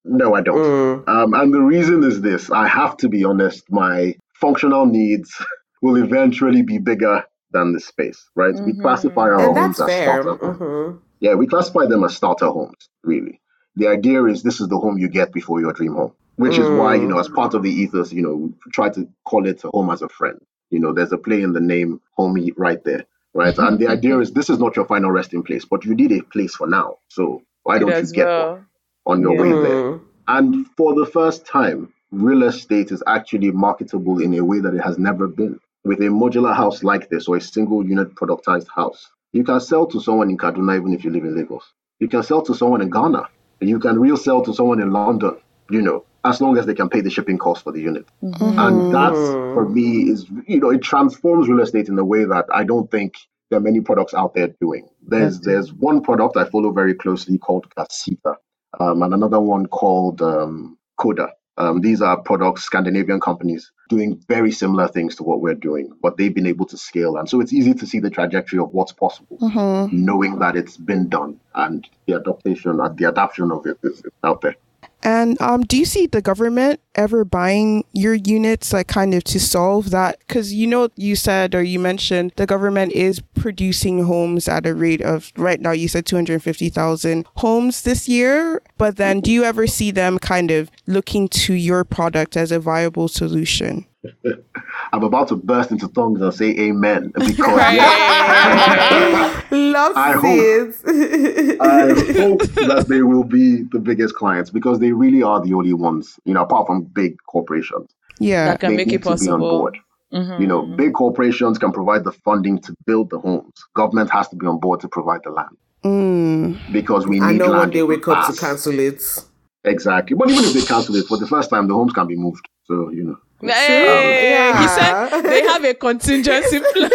no, I don't. Mm. Um, and the reason is this: I have to be honest. My functional needs will eventually be bigger than the space, right? We Mhm. classify our And homes that's as fair. starter homes. hmm Yeah, we classify them as starter homes, really. The idea is this is the home you get before your dream home, which is why, you know, as part of the ethos, you know, we try to call it a home as a friend. You know, there's a play in the name homie right there, right? and the idea is this is not your final resting place, but you need a place for now. So why It don't you get well. one on your Yeah. way there? Mm. And for the first time, real estate is actually marketable in a way that it has never been. With a modular house like this or a single unit productized house, you can sell to someone in Kaduna even if you live in Lagos. You can sell to someone in Ghana. You can resell to someone in London, you know, as long as they can pay the shipping cost for the unit. And that's Mhm. for me is you know, it transforms real estate in a way that I don't think there are many products out there doing. There's That's it. there's one product I follow very closely called Kasita, um, and another one called um, Koda. Um, these are products, Scandinavian companies doing very similar things to what we're doing, but they've been able to scale. And so it's easy to see the trajectory of what's possible, Mm-hmm. knowing that it's been done and the adaptation and the adaptation of it is is out there. And um, do you see the government ever buying your units, like kind of to solve that? Because you know, you said or you mentioned the government is producing homes at a rate of right now. You said two hundred fifty thousand homes this year, but then do you ever see them kind of looking to your product as a viable solution? I'm about to burst into tongues and say amen because Love I hope- I hope that they will be the biggest clients because they really are the only ones, you know, apart from big corporations. Yeah. That can they make need it to be on possible. board. Mhm. You know, big corporations can provide the funding to build the homes. Government has to be on board to provide the land Mm. because we need I know land one day to wake up to cancel it. Exactly. But even if they cancel it for the first time, the homes can be moved. So, you know. Hey, Yeah. He said they have a contingency plan.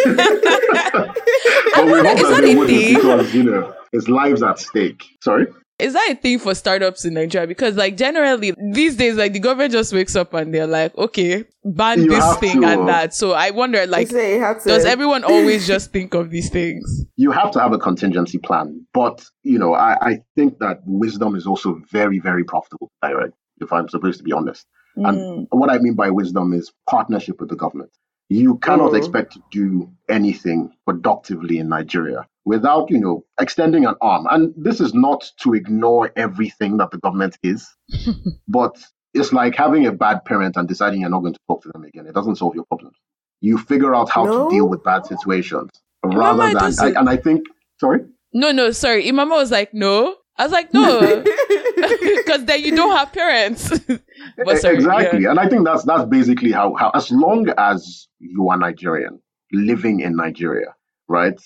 But we hope Is that that a thing? because, you know, it's lives at stake. Sorry? Is that a thing for startups in Nigeria? Because like generally these days, like the government just wakes up and they're like, okay, ban You this thing to. and uh, that. So I wonder, like, Say to- does everyone always just think of these things? you have to have a contingency plan. But you know, I, I think that wisdom is also very, very profitable. Direct, if I'm supposed to be honest. Mm. And what I mean by wisdom is partnership with the government. You cannot Mhm. expect to do anything productively in Nigeria without, you know, extending an arm. And this is not to ignore everything that the government is, but it's like having a bad parent and deciding you're not going to talk to them again. It doesn't solve your problems. You figure out how No. to deal with bad situations rather it than. I, and I think, sorry. No, no, sorry. Imama was like, no. I was like, no, because then you don't have parents. but sorry, exactly. yeah. and i think that's that's basically how, how as long as you are nigerian living in nigeria right?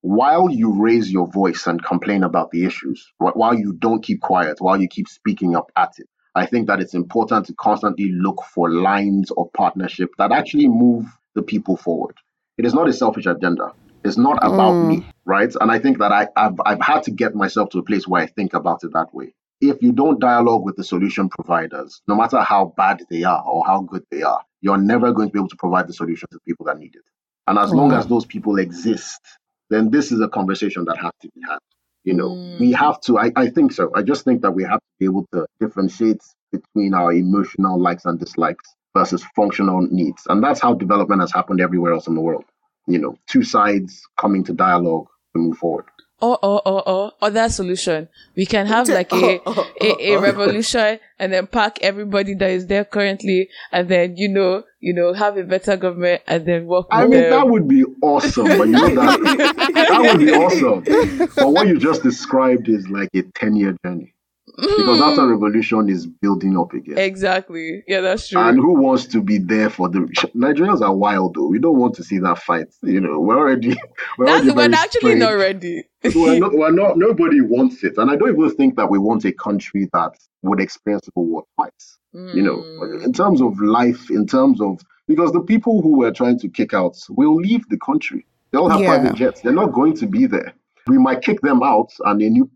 While you raise your voice and complain about the issues wh- while you don't keep quiet while you keep speaking up at it i think that it's important to constantly look for lines of partnership that actually move the people forward. It is not a selfish agenda. It's not about mm. me right? And i think that I, I've, I've had to get myself to a place where i think about it that way if you don't dialogue with the solution providers, no matter how bad they are or how good they are, you're never going to be able to provide the solution to the people that need it. And as long as mm. those people exist, then this is a conversation that has to be had. You know, mm. we have to, I, I think so. I just think that we have to be able to differentiate between our emotional likes and dislikes versus functional needs. And that's how development has happened everywhere else in the world. You know, two sides coming to dialogue to move forward. Or or or or other solution. We can have like a a, a revolution and then pack everybody that is there currently, and then you know you know have a better government and then work. I with mean, them. that would be awesome. But you know that that would be awesome. But what you just described is like a ten-year journey because after revolution is building up again. exactly. Yeah, that's true. And who wants to be there for the Nigerians are wild though. We don't want to see that fight. You know, we're already we're, that's already we're actually strained. not ready. we're not, we're not, nobody wants it. And I don't even think that we want a country that would experience civil war twice. You know, Mm. in terms of life, in terms of, because the people who we're trying to kick out will leave the country. They all have Yeah. private jets. They're not going to be there. We might kick them out and a new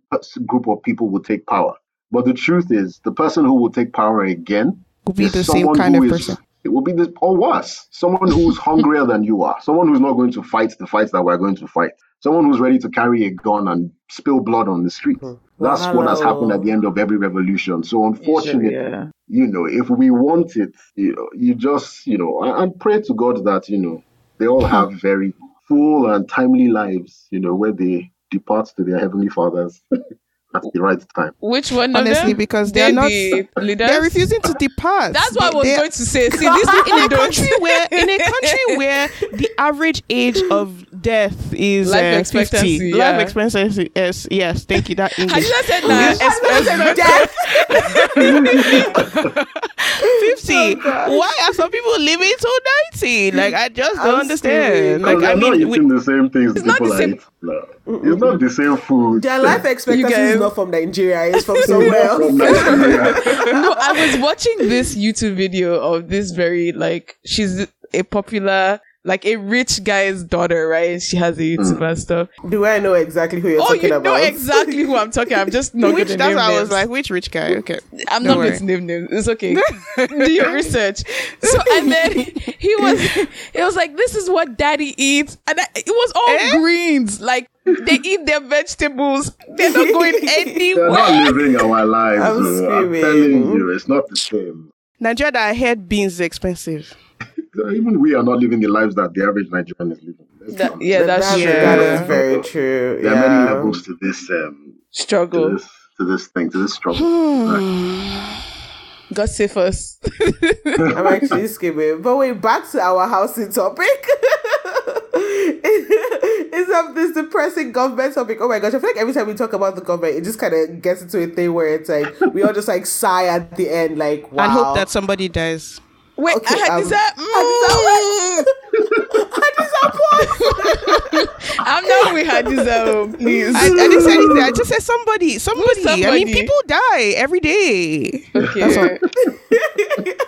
group of people will take power. But the truth is, the person who will take power again Will be the same someone kind who of is- person. It will be this, or worse, someone who's hungrier than you are, someone who's not going to fight the fights that we're going to fight, someone who's ready to carry a gun and spill blood on the street. That's what has happened at the end of every revolution. So unfortunately, yeah. you know, if we want it, you know, you just, you know, and, and pray to God that, you know, they all have very full and timely lives, you know, where they depart to their heavenly fathers at the right time. Which one of Honestly, them? because they're They not. the. They're refusing to depart. That's what I was going to say. See, these in a country where in a country where the average age of death is Life uh, expectancy, 50. yeah. Life expectancy yes yes thank you that Had English you not said that? Death. 50 why are some people living to 90 like I just don't I'm understand screaming. like I they're not mean we, eating the same things It's not people the same- eating. No. It's not the same food. Their life expectancy is not from Nigeria, it's from somewhere else. from no, I was watching this YouTube video of this very like she's a popular like a rich guy's daughter, right? She has a YouTube and stuff. Do I know exactly who you're talking about Oh, talking you know exactly who I'm talking. I'm just not which gonna that's name why I was like which rich guy okay I'm Don't not going worry. to name names. It's okay. Do your research. So and then he was, it was like, this is what daddy eats, and I, it was all Eh? greens. Like they eat their vegetables. They're not going anywhere. They're not living our lives. I'm I'm telling you, it's not the same. Nigeria I heard beans is expensive Even we are not living the lives that the average Nigerian is living. That- yeah, that's That- true. That is very true. There are many levels to this um, to Struggle. this to this thing, to this struggle. God save us. I'm actually skipping. But wait, back to our housing topic. It's of this depressing government topic. Oh my gosh, I feel like every time we talk about the government, it just kind of gets into a thing where it's like we all just like sigh at the end, like wow. and hope that somebody dies Wait, Okay, Hadiza, um, mm, I'm not with Hadiza, please. I, I didn't say anything. I just said somebody somebody, I mean people die every day. Okay.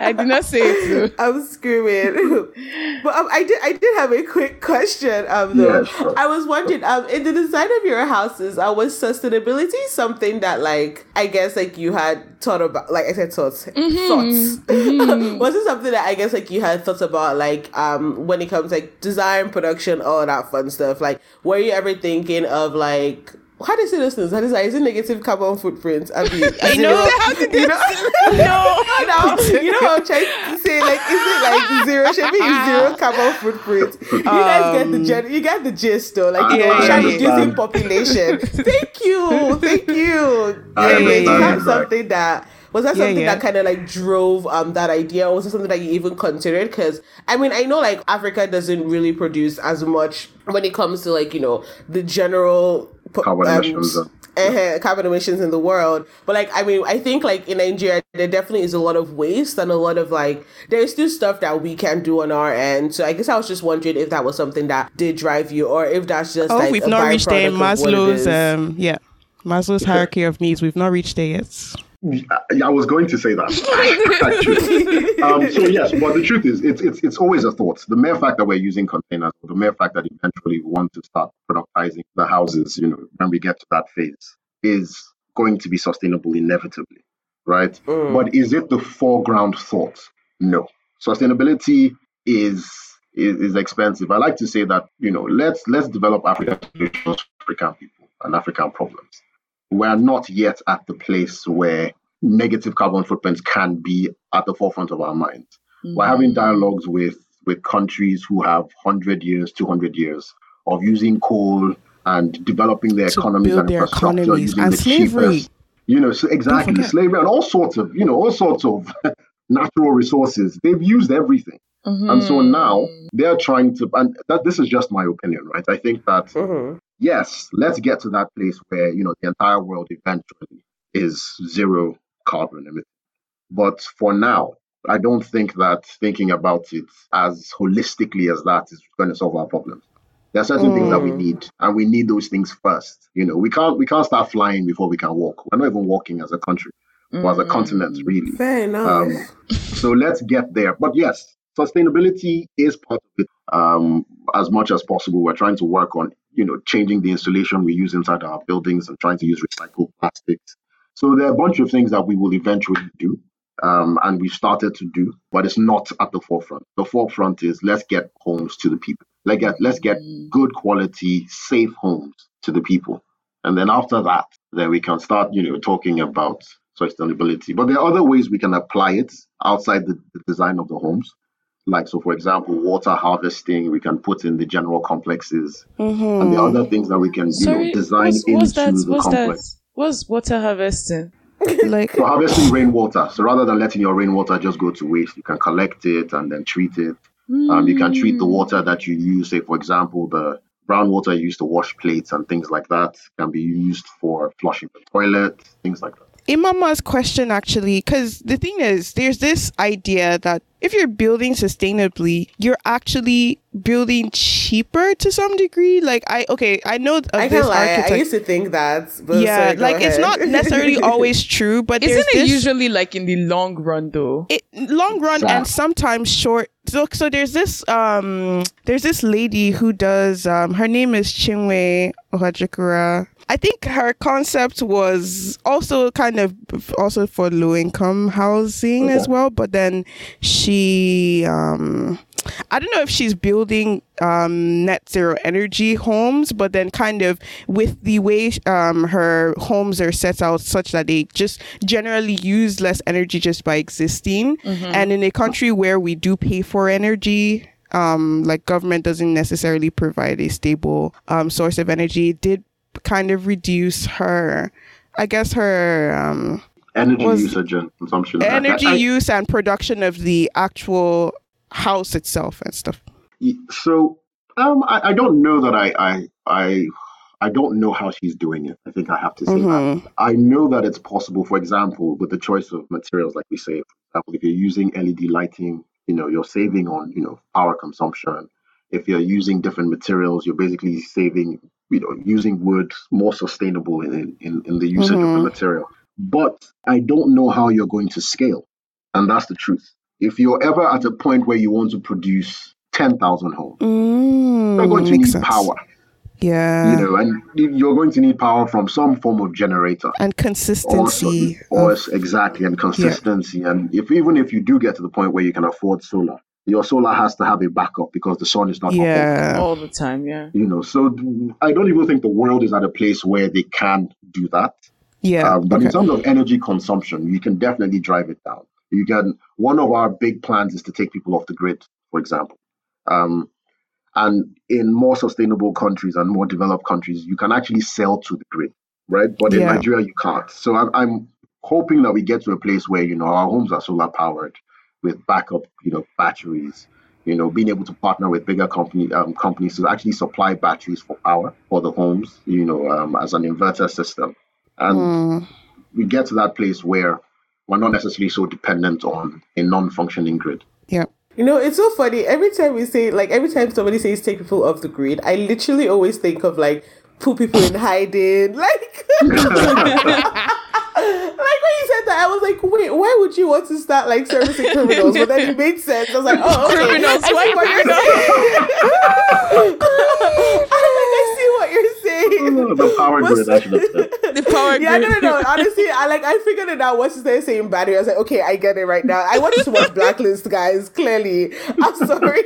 I did not say it. Too. I'm screaming. but um, I did I did have a quick question. Um, though Yeah, sure. I was wondering, um, in the design of your houses, uh, was sustainability something that like I guess like you had thought about? Like I said, thoughts, thoughts. was it something that I guess like you had thoughts about? Like um, when it comes like design, production, all that fun stuff. Like, were you ever thinking of like? How do you say those things? You say, is it negative carbon footprint? I mean, I know. How did you you know, No. you know, you I'm trying to say? Like, is it like zero? Should be ah. zero carbon footprint. You guys get the um, gen- you get the gist though. Like, you yeah, know, yeah, reducing population. thank you, thank you. I is understand that that. something that was that Yeah, something yeah. that kind of like drove um that idea, or was it something that you even considered? Because I mean, I know like Africa doesn't really produce as much when it comes to like you know the general Carbon um, emissions, uh, uh, carbon emissions in the world. But like, I mean, I think like in Nigeria, there definitely is a lot of waste and a lot of like, there's still stuff that we can do on our end. So I guess I was just wondering if that was something that did drive you, or if that's just Oh, like we've a not reached there. byproduct of what it Maslow's, um, yeah, Maslow's hierarchy of needs. We've not reached there yet. I, I was going to say that. actually. Um, so yes, but the truth is, it's it's it's always a thought. The mere fact that we're using containers, or the mere fact that eventually we want to start productizing the houses, you know, when we get to that phase, is going to be sustainable inevitably, right? Mm. But is it the foreground thought? No. Sustainability is is, is expensive. I like to say that you know let's let's develop African solutions for African people and African problems. We're not yet at the place where negative carbon footprints can be at the forefront of our minds. We're having dialogues with with countries who have hundred years, two hundred years of using coal and developing their To economies and their infrastructure economies. using And the slavery. cheapest, you know, so exactly slavery and all sorts of, you know, all sorts of natural resources. They've used everything. And so Mm-hmm. now they're trying to, and that this is just my opinion, right? I think that Mhm. Yes, let's get to that place where you know the entire world eventually is zero carbon emission. But for now, I don't think that thinking about it as holistically as that is going to solve our problems. There are certain things that we Mm. need, and we need those things first. You know, we can't we can't start flying before we can walk. We're not even walking as a country or as a continent, really. Fair enough. Um, so let's get there. But yes, sustainability is part of it. Um, as much as possible, we're trying to work on, you know, changing the insulation we use inside our buildings and trying to use recycled plastics. So there are a bunch of things that we will eventually do. Um, and we started to do, but it's not at the forefront. The forefront is let's get homes to the people. Let's get let's get good quality, safe homes to the people. And then after that, then we can start, you know, talking about sustainability. But there are other ways we can apply it outside the, the design of the homes. Like, so for example, water harvesting, we can put in the general complexes. And the other things that we can, you Sorry, know, design what's, into that? the What's complex. that? What's water harvesting? like So harvesting rainwater. So rather than letting your rainwater just go to waste, you can collect it and then treat it. Um, you can treat the water that you use, say, for example, the brown water you use to wash plates and things like that can be used for flushing the toilet, things like that. Imama's question actually, because the thing is, there's this idea that if you're building sustainably, you're actually building cheaper to some degree. Like I, okay, I know of I this can't. I used to think that. But yeah, sorry, go like it's not necessarily always true, but Isn't it this, usually like in the long run though? it long run Yeah. and sometimes short so so there's this um there's this lady who does um her name is Chinwe Ohajuruka. I think her concept was also kind of also for low income housing as well, but then she um I don't know if she's building um, net zero energy homes, but then kind of with the way um, her homes are set out, such that they just generally use less energy just by existing. And in a country where we do pay for energy, um, like government doesn't necessarily provide a stable um, source of energy, it did kind of reduce her, I guess, her. Energy usage and consumption. Energy I- use and production of the actual house itself and stuff. So um, I, I don't know that I, I I I don't know how she's doing it. I think I have to say that. Mhm. I know that it's possible. For example, with the choice of materials, like we say, for example, if you're using LED lighting, you know, you're saving on you know power consumption. If you're using different materials, you're basically saving, you know, using wood more sustainable in in, in the usage of the Mhm. material. But I don't know how you're going to scale, and that's the truth. If you're ever at a point where you want to produce ten thousand homes, Mm, you're going to need sense. power, Yeah. you know, and you're going to need power from some form of generator. and consistency. or of- exactly, and consistency. And if even if you do get to the point where you can afford solar, your solar has to have a backup because the sun is not up all the time, yeah. All the time, yeah. You know, so I don't even think the world is at a place where they can do that. Yeah. Um, but okay. in terms of energy consumption, you can definitely drive it down. You can. One of our big plans is to take people off the grid, for example. Um, and in more sustainable countries and more developed countries, you can actually sell to the grid, right? But in Yeah. Nigeria, you can't. So I'm, I'm hoping that we get to a place where you know our homes are solar powered with backup, you know, batteries. You know, being able to partner with bigger company um, companies to actually supply batteries for power for the homes. You know, um, as an inverter system, and Mm, we get to that place where we're not necessarily so dependent on a non-functioning grid. yeah. You know, it's so funny. Every time we say, like, every time somebody says take people off the grid, I literally always think of like put people in hiding. Like, like when you said that, I was like, wait, why would you want to start like servicing criminals? But then it made sense. I was like, oh, okay. Criminals, I see why what you're saying. I'm I see what you're saying. the power But- grid, I should have said. The power Yeah, no, grid. no, no. Honestly, I like I figured it out. What she started saying battery, I was like, okay, I get it right now. I wanted to watch Blacklist, guys. Clearly, I'm sorry,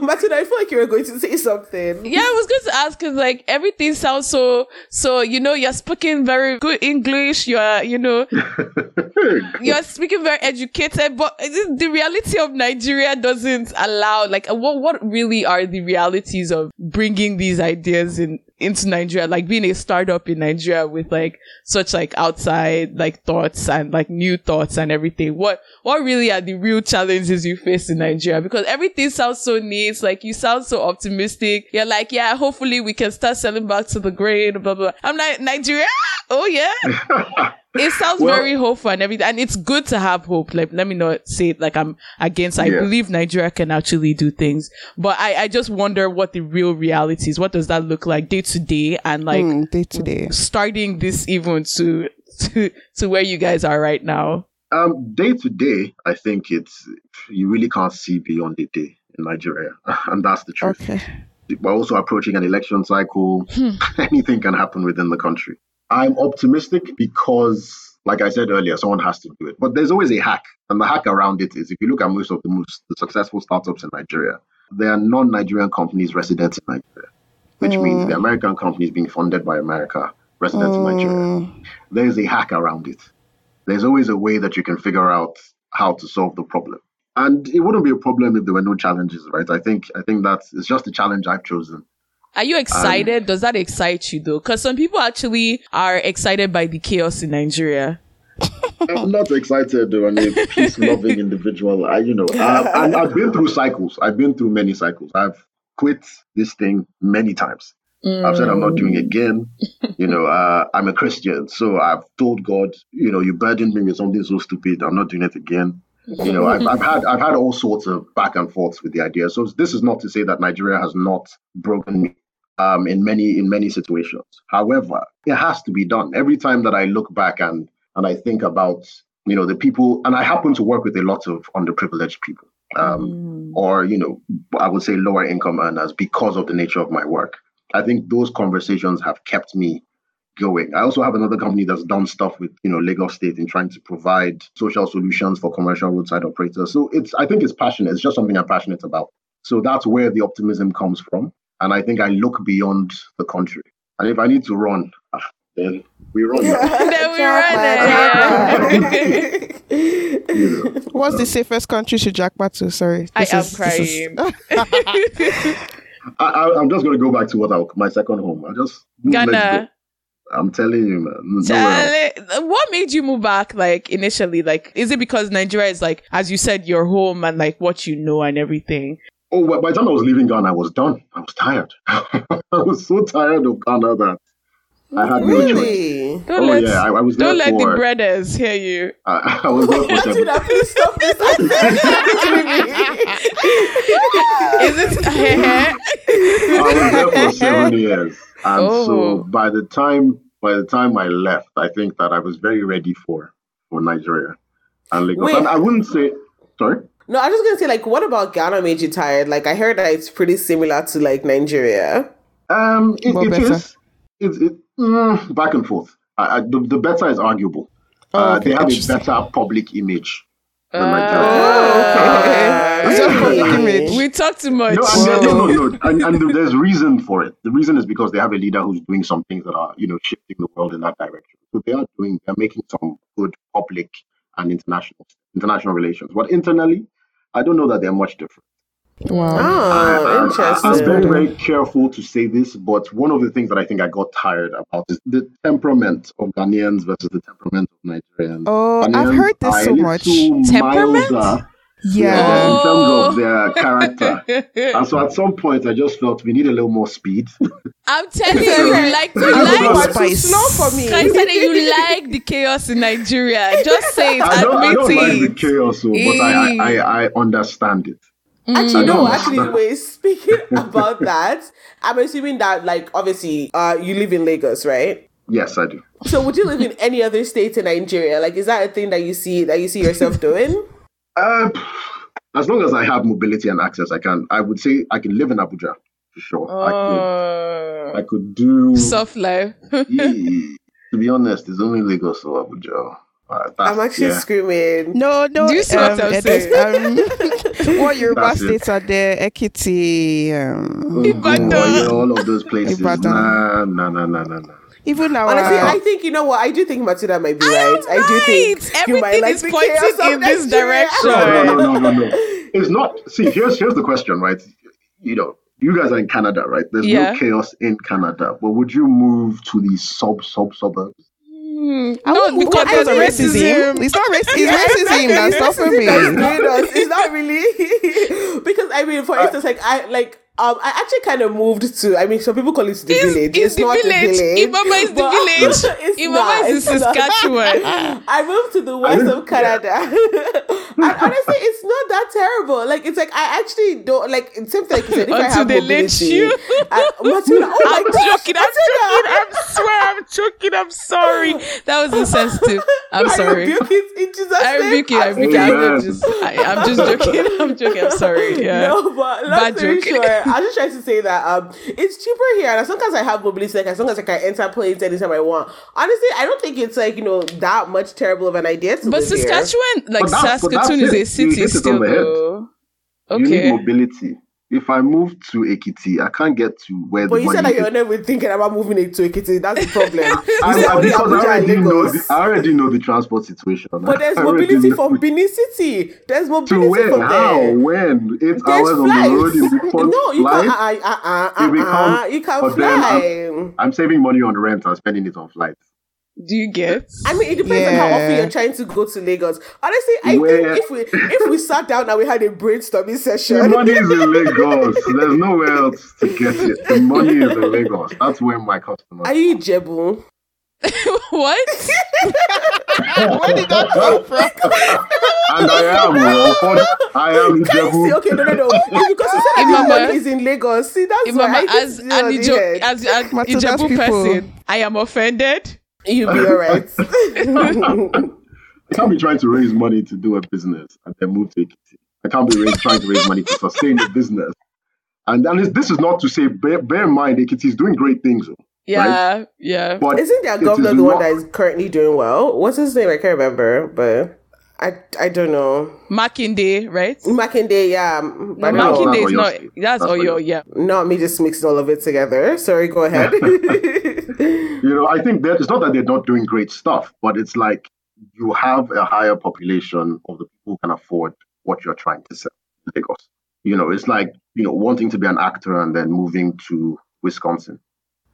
Martin. I feel like you were going to say something. Yeah, I was going to ask because like everything sounds so so. You know, you're speaking very good English. You are, you know, you're speaking very educated. But the reality of Nigeria doesn't allow. Like, what what really are the realities of bringing these ideas in into Nigeria, like being a startup in Nigeria with like such like outside like thoughts and like new thoughts and everything. What what really are the real challenges you face in Nigeria? Because everything sounds so neat. Like you sound so optimistic. You're like, yeah, hopefully we can start selling back to the grain, blah blah. I'm like, Nigeria? Oh yeah. it sounds Well- very hopeful and everything, and it's good to have hope. Like, let me not say it like I'm against. I Yeah. believe Nigeria can actually do things, but I, I just wonder what the real reality is. What does that look like day to day, and like Mm, day to day. starting this even to to to where you guys are right now. Um, day to day, I think it's you really can't see beyond the day in Nigeria, and that's the truth. Okay. We're also approaching an election cycle. Anything can happen within the country. I'm optimistic because, like I said earlier, someone has to do it. But there's always a hack, and the hack around it is if you look at most of the most the successful startups in Nigeria, they are non-Nigerian companies resident in Nigeria, which mm. means the American companies being funded by America resident in Nigeria. Mm. There's a hack around it. There's always a way that you can figure out how to solve the problem. And it wouldn't be a problem if there were no challenges, right? I think I think that's it's just a challenge I've chosen. Are you excited? Does that excite you though? Because some people actually are excited by the chaos in Nigeria. I'm not excited though. I'm a peace-loving individual. I, you know, I, and I've been through cycles. I've been through many cycles. I've quit this thing many times. I've said I'm not doing it again. You know, uh, I'm a Christian, so I've told God, you know, you burdened me with something so stupid. I'm not doing it again. You know, I've, I've had I've had all sorts of back and forths with the idea. So this is not to say that Nigeria has not broken me um, in many in many situations. However, it has to be done. Every time that I look back and and I think about you know the people, and I happen to work with a lot of underprivileged people, um, or you know, I would say lower income earners because of the nature of my work. I think those conversations have kept me going. I also have another company that's done stuff with you know Lagos State in trying to provide social solutions for commercial roadside operators. So it's I think it's passionate. It's just something I'm passionate about. So that's where the optimism comes from. And I think I look beyond the country. And if I need to run, ah, then we run. Then we run it. You know. What's the safest country to jackpot to? Sorry. I This am is- this is- crying. I, I, I'm just going to go back to what I, my second home. I just let's. Ghana. I'm telling you, man. Charlie, what made you move back like initially? Like, is it because Nigeria is like, as you said, your home and like what you know and everything? Oh, by the time I was leaving Ghana, I was done. I was tired. I was so tired of Ghana that I had no choice. Really? Don't Oh let, yeah, I, I was there don't let the brothers hear you. I, I was there for seven. Please stop this. Is it? I was there for seven years, and Oh. so by the time by the time I left, I think that I was very ready for for Nigeria and Lagos. Wait. And I wouldn't say sorry. no, I was just gonna say, like, what about Ghana made you tired? Like, I heard that it's pretty similar to like Nigeria. Um, it, What it better? is. It's it, mm, back and forth. I, I, the, the better is arguable. Oh, uh, they have a better public image than Uh, Nigeria. It's just public image. we talk too much. No, and no, no, no, and, and there's reason for it. The reason is because they have a leader who's doing some things that are, you know, shifting the world in that direction. So they are doing, they're making some good public and international international relations. But internally, I don't know that they're much different. Wow. Oh, I- I'm interesting. very, very careful to say this, but one of the things that I think I got tired about is the temperament of Ghanaians versus the temperament of Nigerians. Oh, I've heard this so much. Temperament? milder, Yeah. in terms of their character. And so at some point, I just felt we need a little more speed. I'm telling you, you like you I don't like. it's too spice. slow for me. I said that you like the chaos in Nigeria. Just say it. I don't, I don't like the it. chaos, so, but I, I, I, I understand it. Actually, no. Actually, understand. wait. Speaking about that, I'm assuming that, like, obviously, uh, you live in Lagos, right? Yes, I do. So, would you live in any other state in Nigeria? Like, is that a thing that you see that you see yourself doing? Uh, as long as I have mobility and access, I can. I would say I can live in Abuja for sure. I could. Uh, I could do. soft life. Yeah, to be honest, it's only Lagos or Abuja. Uh, that's, I'm actually yeah. screaming. No, no. Do you see what I'm Edes- um, what Yoruba That's states are there? Ekiti. Um, Ibadan. Oh, yeah, all of those places. Ibadan. Nah, nah, nah, nah, nah, nah. even our. Honestly, I think you know what. I do think Matuda might be I right. am I do think right. you might Everything like is pointing in this direction. No, no, no, no, no, no. It's not. See, here's here's the question, right? You know, you guys are in Canada, right? There's Yeah. no chaos in Canada, but would you move to the sub sub suburbs? Hmm, I no, won't move because because of there's racism. It's not racism. It's racism that's stopping me. That's doing us. It's not really because I mean, for instance, like I like um I actually kind of moved to. I mean, some people call it the It's, village. it's the not village. the village. Imama is the village. it's Imama not, is in. Saskatchewan. I moved to the west of Canada. And honestly, it's not that terrible. Like it's like I actually don't like it seems like you said, if I Until have they lynch mobility, you. I, Matilda, oh my I'm gosh, joking. I'm joking. I'm swear I'm joking. I'm sorry. That was insensitive. I'm I sorry. rebuke it in Jesus' I rebuke you. I rebuke you. I'm Amen. just. I, I'm just joking. I'm joking. I'm sorry. Yeah. No, but long Bad story joke. short, I was just trying to say that um, it's cheaper here, and as long as I have mobility, like as long as I can enter planes anytime I want. Honestly, I don't think it's like you know that much terrible of an idea to But live here. Saskatchewan, like But that's- but Saskatoon, that's is a city hit on still. the head. You need Okay. mobility. If I move to Ekiti, I can't get to where But the you money said that is. you're never thinking about moving it to Ekiti. That's the problem. You I, I, because I already know the, I already know the transport situation. But there's mobility know- from Benin City. There's to mobility where? from How? there. When? Eight There's hours on the road in flights. no, you flight? can't. Uh, uh, uh, uh, uh, you can but then fly. I'm saving money on rent and spending it on flights. Do you get? I mean, it depends on how often you're trying to go to Lagos. Honestly, I Where- think if we if we sat down and we had a brainstorming session, The money is in Lagos. There's nowhere else to get it. The money is in Lagos. That's where my customers. are you Jebu? what? Where did that come from? and I am. Oh, well, I am Can you see? Jebu. Okay, no, no, no. Because you said that Imama- the money is in Lagos. See, that's why I Imama, as an know, the as Ijebu person, I am offended. You'll be alright. I can't be trying to raise money to do a business and then move to Ekiti. I can't be raise, trying to raise money to sustain the business. And, and this, this is not to say, bear, bear in mind, Ekiti is doing great things. Yeah, yeah. But Isn't their it governor is the one that is currently doing well? What's his name? I can't remember, but I I don't know. Makinde, right? Makinde, yeah. But No, I Makinde- is not. State. That's That's Oyo, Oyo. yeah. Not me just mixing all of it together. Sorry, go ahead. you know, I think that it's not that they're not doing great stuff, but it's like you have a higher population of the people who can afford what you're trying to sell in Lagos. You know, it's like, you know, wanting to be an actor and then moving to Wisconsin.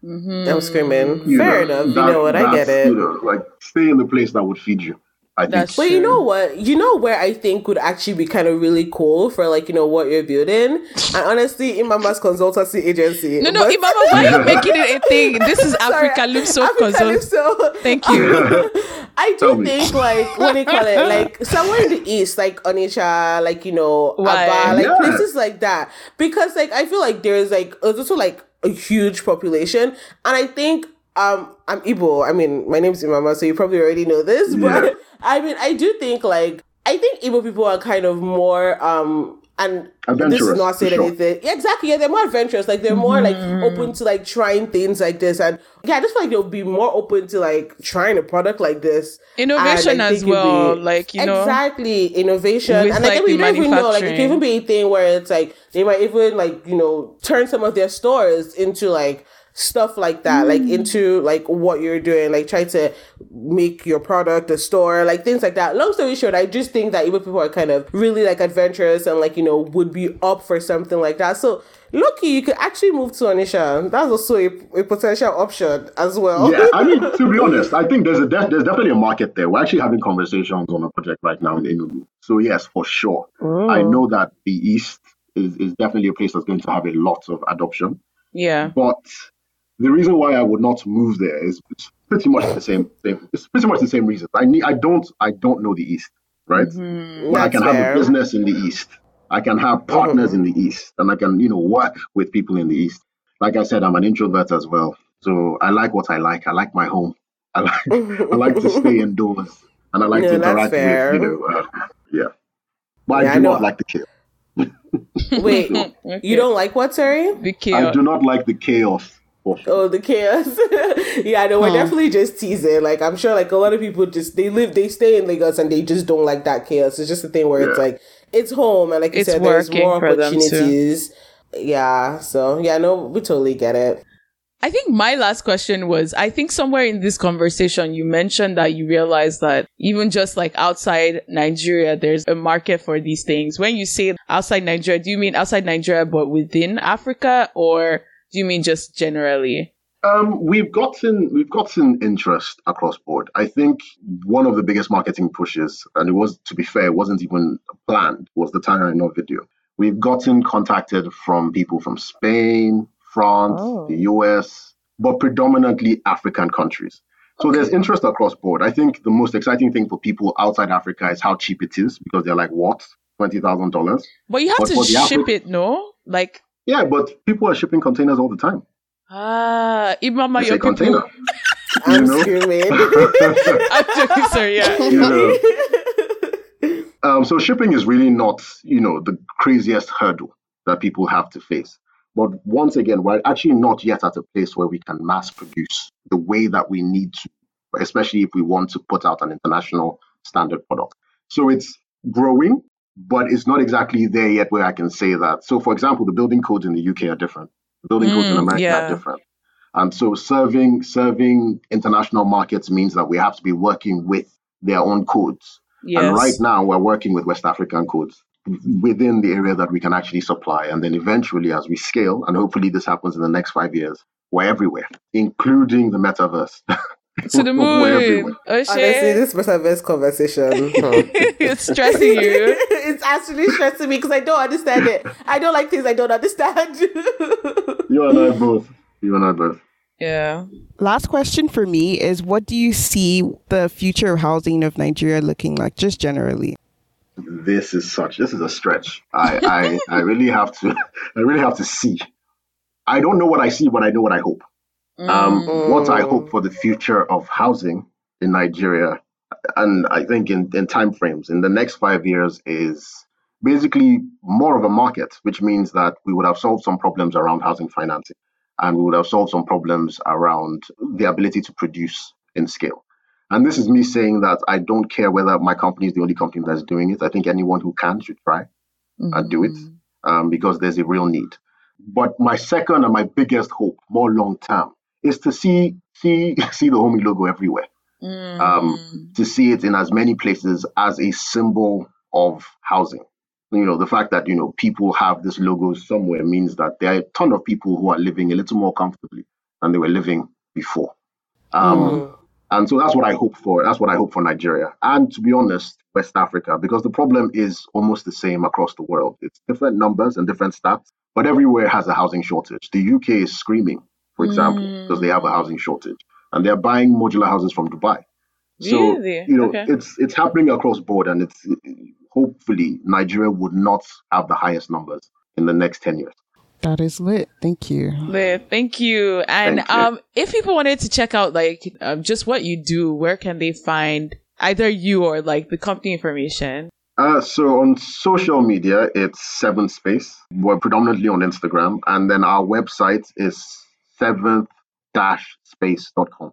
Mm-hmm. I'm screaming. You Fair know, enough. You know what? I get it. You know, like stay in the place that would feed you. I think. But you know what? You know where I think would actually be kind of really cool for like you know what you're building, and honestly, Imama's consultancy agency. No, no, But- Imama, why are you making it a thing? This is Sorry, Africalypso Africa consult. Thank you. I do think like what do you call it? Like somewhere in the east, like Onitsha, like you know, Why? Aba, like Yeah. places like that. Because like I feel like there's like also like a huge population, and I think um I'm Igbo. I mean, my name's Imama, so you probably already know this, but Yeah. I mean, I do think like I think Igbo people are kind of more um and this is not saying sure. anything. Yeah, exactly. Yeah, they're more adventurous. Like they're more like open to like trying things like this, and yeah, I just feel like they'll be more open to like trying a product like this. Innovation And I as well, be- like, you know, exactly innovation, with, and like, like, I mean, you don't even know. Like it can even be a thing where it's like they might even like you know turn some of their stores into like stuff like that like Mm. into like what you're doing like try to make your product a store like things like that long story short i just think that even people are kind of really like adventurous and like you know would be up for something like that so lucky you could actually move to Onitsha that's also a, a potential option as well yeah, I mean, to be honest, I think there's a def- there's definitely a market there. We're actually having conversations on a project right now in Enugu. So yes, for sure, I know that the East is, is definitely a place that's going to have a lot of adoption. yeah. But the reason why I would not move there is pretty much the same thing. It's pretty much the same reason. I need I don't I don't know the East, right? But I Mm-hmm. That's can fair. have a business in the East. I can have partners in the East, and I can you know work with people in the East. Like I said, I'm an introvert as well, so I like what I like. I like my home. I like I like to stay indoors, and I like Yeah, to interact fair. with you know uh, yeah. But Yeah, I I do know. not like the chaos. wait Okay. you don't like what sorry the chaos. I do not like the chaos. For. Oh, the chaos. yeah, no, we're definitely just teasing. Like, I'm sure, like, a lot of people just, they live, they stay in Lagos and they just don't like that chaos. It's just a thing where it's like, it's home. And like you It's said, there's more for them too. opportunities. Yeah. So, yeah, no, we totally get it. I think my last question was I think somewhere in this conversation you mentioned that you realized that even just like outside Nigeria, there's a market for these things. When you say outside Nigeria, do you mean outside Nigeria but within Africa or do you mean just generally? Um, we've gotten we've gotten interest across board. I think one of the biggest marketing pushes, and it was to be fair, it wasn't even planned, was the Tayo Aina video. We've gotten contacted from people from Spain, France, Oh. the US, but predominantly African countries. So there's interest across board. I think the most exciting thing for people outside Africa is how cheap it is because they're like, what? Twenty thousand dollars? But you have But to ship Afri- it, no? Like Yeah, but people are shipping containers all the time. ah, Imama, It's your a container. people. I'm You know? screaming. I'm joking, sorry, yeah. You know. Um, so shipping is really not, you know, the craziest hurdle that people have to face. But once again, we're actually not yet at a place where we can mass produce the way that we need to, especially if we want to put out an international standard product. So it's growing, but it's not exactly there yet where I can say that. So, for example, the building codes in the UK are different. The building codes in Mm, America yeah. are different. And so serving serving international markets means that we have to be working with their own codes. Yes. And right now, we're working with West African codes within the area that we can actually supply. And then eventually, as we scale, and hopefully this happens in the next five years, we're everywhere, including the metaverse. to the moon. everywhere. Honestly, this metaverse conversation. huh. it's stressing you. it's actually stressing me because I don't understand it. I don't like things I don't understand. You and I both. You and I both. Yeah. Last question for me is what do you see the future of housing of Nigeria looking like, just generally? This is such. This is a stretch. I, I, I really have to. I really have to see. I don't know what I see, but I know what I hope. Um, Mm. what I hope for the future of housing in Nigeria, and I think in, in time frames in the next five years is basically more of a market, which means that we would have solved some problems around housing financing, and we would have solved some problems around the ability to produce in scale. And this is me saying that I don't care whether my company is the only company that's doing it. I think anyone who can should try and do it um, because there's a real need. But my second and my biggest hope, more long term, is to see see see the Hommie logo everywhere. Mm. Um, to see it in as many places as a symbol of housing. You know, the fact that you know people have this logo somewhere means that there are a ton of people who are living a little more comfortably than they were living before. Um, Mm. and so that's what I hope for. That's what I hope for Nigeria. And to be honest, West Africa, because the problem is almost the same across the world. It's different numbers and different stats, but everywhere has a housing shortage. The UK is screaming, for example, because they have a housing shortage. And they're buying modular houses from Dubai. So, Really? you know, Okay. it's it's happening across board and it's hopefully Nigeria would not have the highest numbers in the next 10 years. That is lit. Thank you. Liv, thank you. And Thank you. um, if people wanted to check out like um, just what you do, where can they find either you or like the company information? Uh, so on social media, it's Seventh Space. We're predominantly on Instagram, and then our website is seventh-space.com.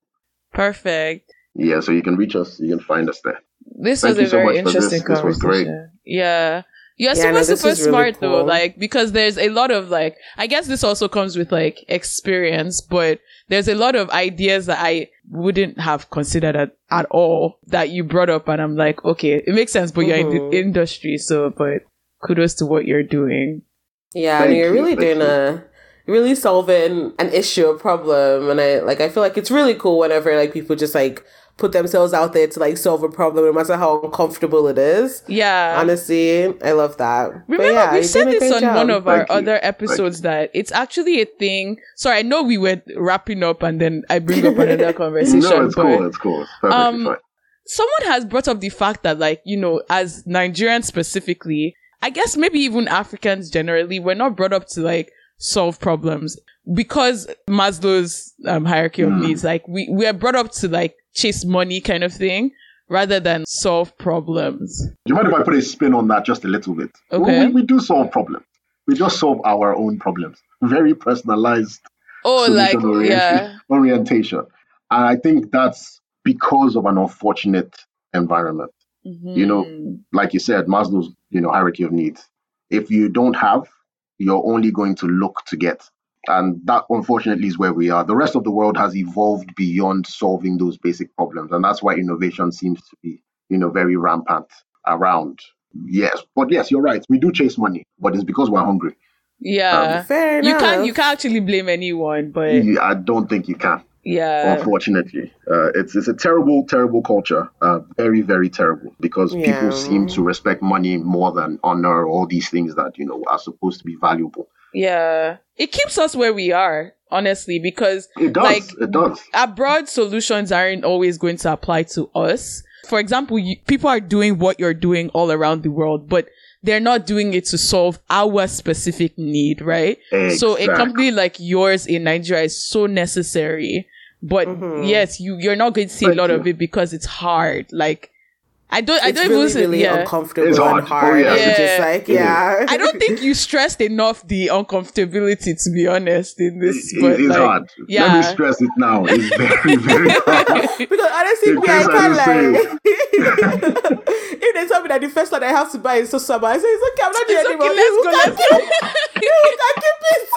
Perfect. Yeah, so you can reach us, you can find us there. This Thank was a so very much for this. interesting This was great. conversation. Yeah. You're Yeah, super this super is really smart though, like because there's a lot of like I guess this also comes with like experience, but there's a lot of ideas that I wouldn't have considered at, at all that you brought up and I'm like, okay, it makes sense, but you're in the mm-hmm. industry, so but kudos to what you're doing. Yeah, Thank and you're you, really thank doing you. a really solving an issue, a problem, and I like I feel like it's really cool whenever like people just like put themselves out there to like solve a problem, no matter how uncomfortable it is. Yeah. Honestly, I love that. But Remember, yeah, we said this great on one job. of our you. other episodes that it's actually a thing. Sorry, I know we were wrapping up and then I bring up another conversation. No, it's but cool, it's cool. It's perfectly Um, fine. someone has brought up the fact that, like, you know, as Nigerians specifically, I guess maybe even Africans generally, we're not brought up to like solve problems because Maslow's um, hierarchy of Hmm. needs. Like, we we are brought up to like chase money kind of thing rather than solve problems. Do you mind if I put a spin on that just a little bit? Okay. We, we do solve problems. We just solve our own problems. Very personalized Oh, like solution yeah, orientation. And I think that's because of an unfortunate environment. You know. Like you said, Maslow's, you know, hierarchy of needs. If you don't have, you're only going to look to get. And that, unfortunately, is where we are. The rest of the world has evolved beyond solving those basic problems. And that's why innovation seems to be, you know, very rampant around. Yes. But yes, you're right. We do chase money, but it's because we're hungry. Yeah. Fair you can't you can't actually blame anyone, but I don't think you can. Yeah. unfortunately uh, it's it's a terrible terrible culture uh, very very terrible because Yeah. people seem to respect money more than honor all these things that you know are supposed to be valuable Yeah. It keeps us where we are, honestly, because it does Like, it does abroad solutions aren't always going to apply to us. For example, you, people are doing what you're doing all around the world, but they're not doing it to solve our specific need, right? Exactly. So a company like yours in Nigeria is so necessary. But Mhm. yes, you you're not going to see a lot of it because it's hard. Like I don't I don't really, even say- really yeah. uncomfortable It's and hard. Oh, hard. yeah. just Yeah. like, It is. yeah. I don't think you stressed enough the uncomfortability to be honest in this. It- but it's like, hard yeah. let me stress it now it's very very hard because honestly, In me, I case I can't don't lie. if they tell me that the first one I have to buy is so summer, I say it's okay. I'm not doing It's anymore. okay, let's go, You let's can keep- you can keep it.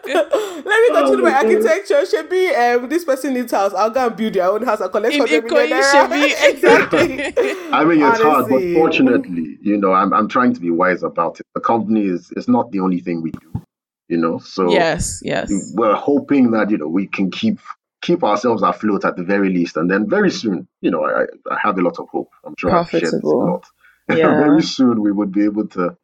Let me continue Oh my my God. architecture. Should be um, this person needs house. I'll go and build their own house. I'll collect In 100 Ikoyi, million Shebi, naira. exactly. I mean, it's hard, but fortunately, you know, I'm I'm trying to be wise about it. The company is is not the only thing we do, you know. So yes, yes. we're hoping that you know we can keep keep ourselves afloat at the very least, and then very soon, you know, I, I have a lot of hope. I'm sure I've shared this a lot. Yeah. very soon we would be able to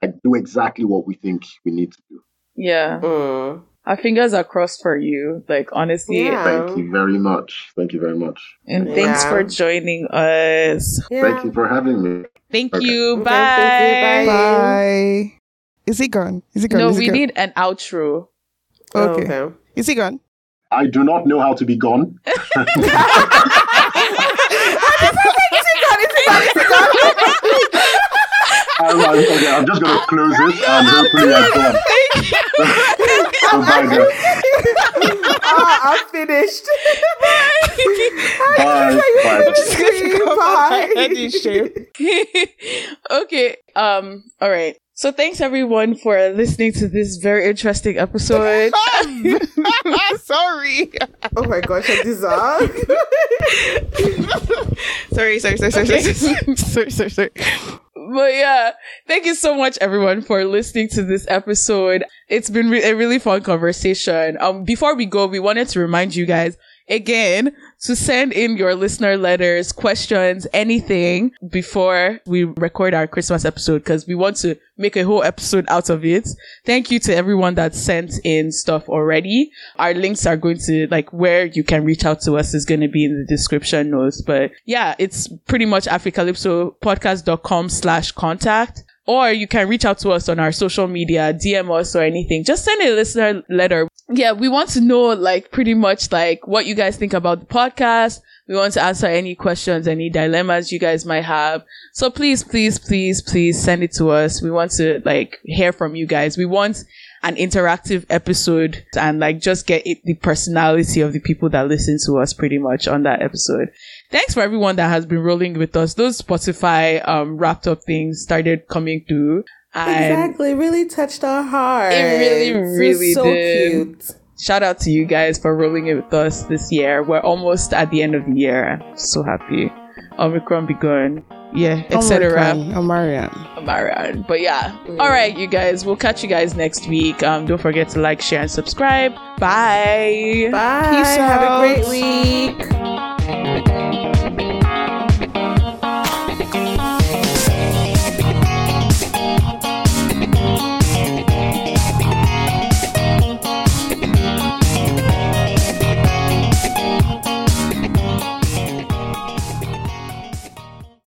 like, do exactly what we think we need to do. Yeah. Mm. Our fingers are crossed for you. Like honestly. Yeah. Thank you very much. Thank you very much. And thanks for joining us. Yeah. Thank you for having me. Thank Okay. you. Okay, Bye. thank you, bye. Bye. Is he gone? Is he gone? No, Is he we gone? need an outro. Okay. Oh, okay. Is he gone? I do not know how to be gone. I'm, I'm- okay, I'm just gonna close it and hopefully I'm done. so bye, guys. ah, I'm finished. Bye. Bye. Bye. okay. Um. All right. So thanks everyone for listening to this very interesting episode. sorry. Oh my gosh, I this out. sorry, sorry, sorry, sorry, Okay. sorry, sorry, sorry, sorry. but yeah, thank you so much everyone for listening to this episode. It's been re- a really fun conversation. Um, before we go, we wanted to remind you guys again to send in your listener letters, questions, anything before we record our Christmas episode because we want to make a whole episode out of it. Thank you to everyone that sent in stuff already. Our links are going to like where you can reach out to us is going to be in the description notes. But yeah, it's pretty much africalypsopodcast.com slash contact. Or you can reach out to us on our social media, DM us or anything. Just send a listener letter. Yeah, we want to know like pretty much like what you guys think about the podcast. We want to answer any questions, any dilemmas you guys might have. So please, please, please, please send it to us. We want to like hear from you guys. We want an interactive episode and like just get it, the personality of the people that listen to us pretty much on that episode. Thanks for everyone that has been rolling with us. Those Spotify um wrapped up things started coming through. And exactly, really touched our heart. It really, really so did. cute. shout out to you guys for rolling it with us this year. We're almost at the end of the year. I'm so happy. Omicron be gone. Yeah, etc. Omarian. Amaran. But yeah. All right, you guys. We'll catch you guys next week. Um, don't forget to like, share, and subscribe. Bye. Bye. Peace Have out. a great week.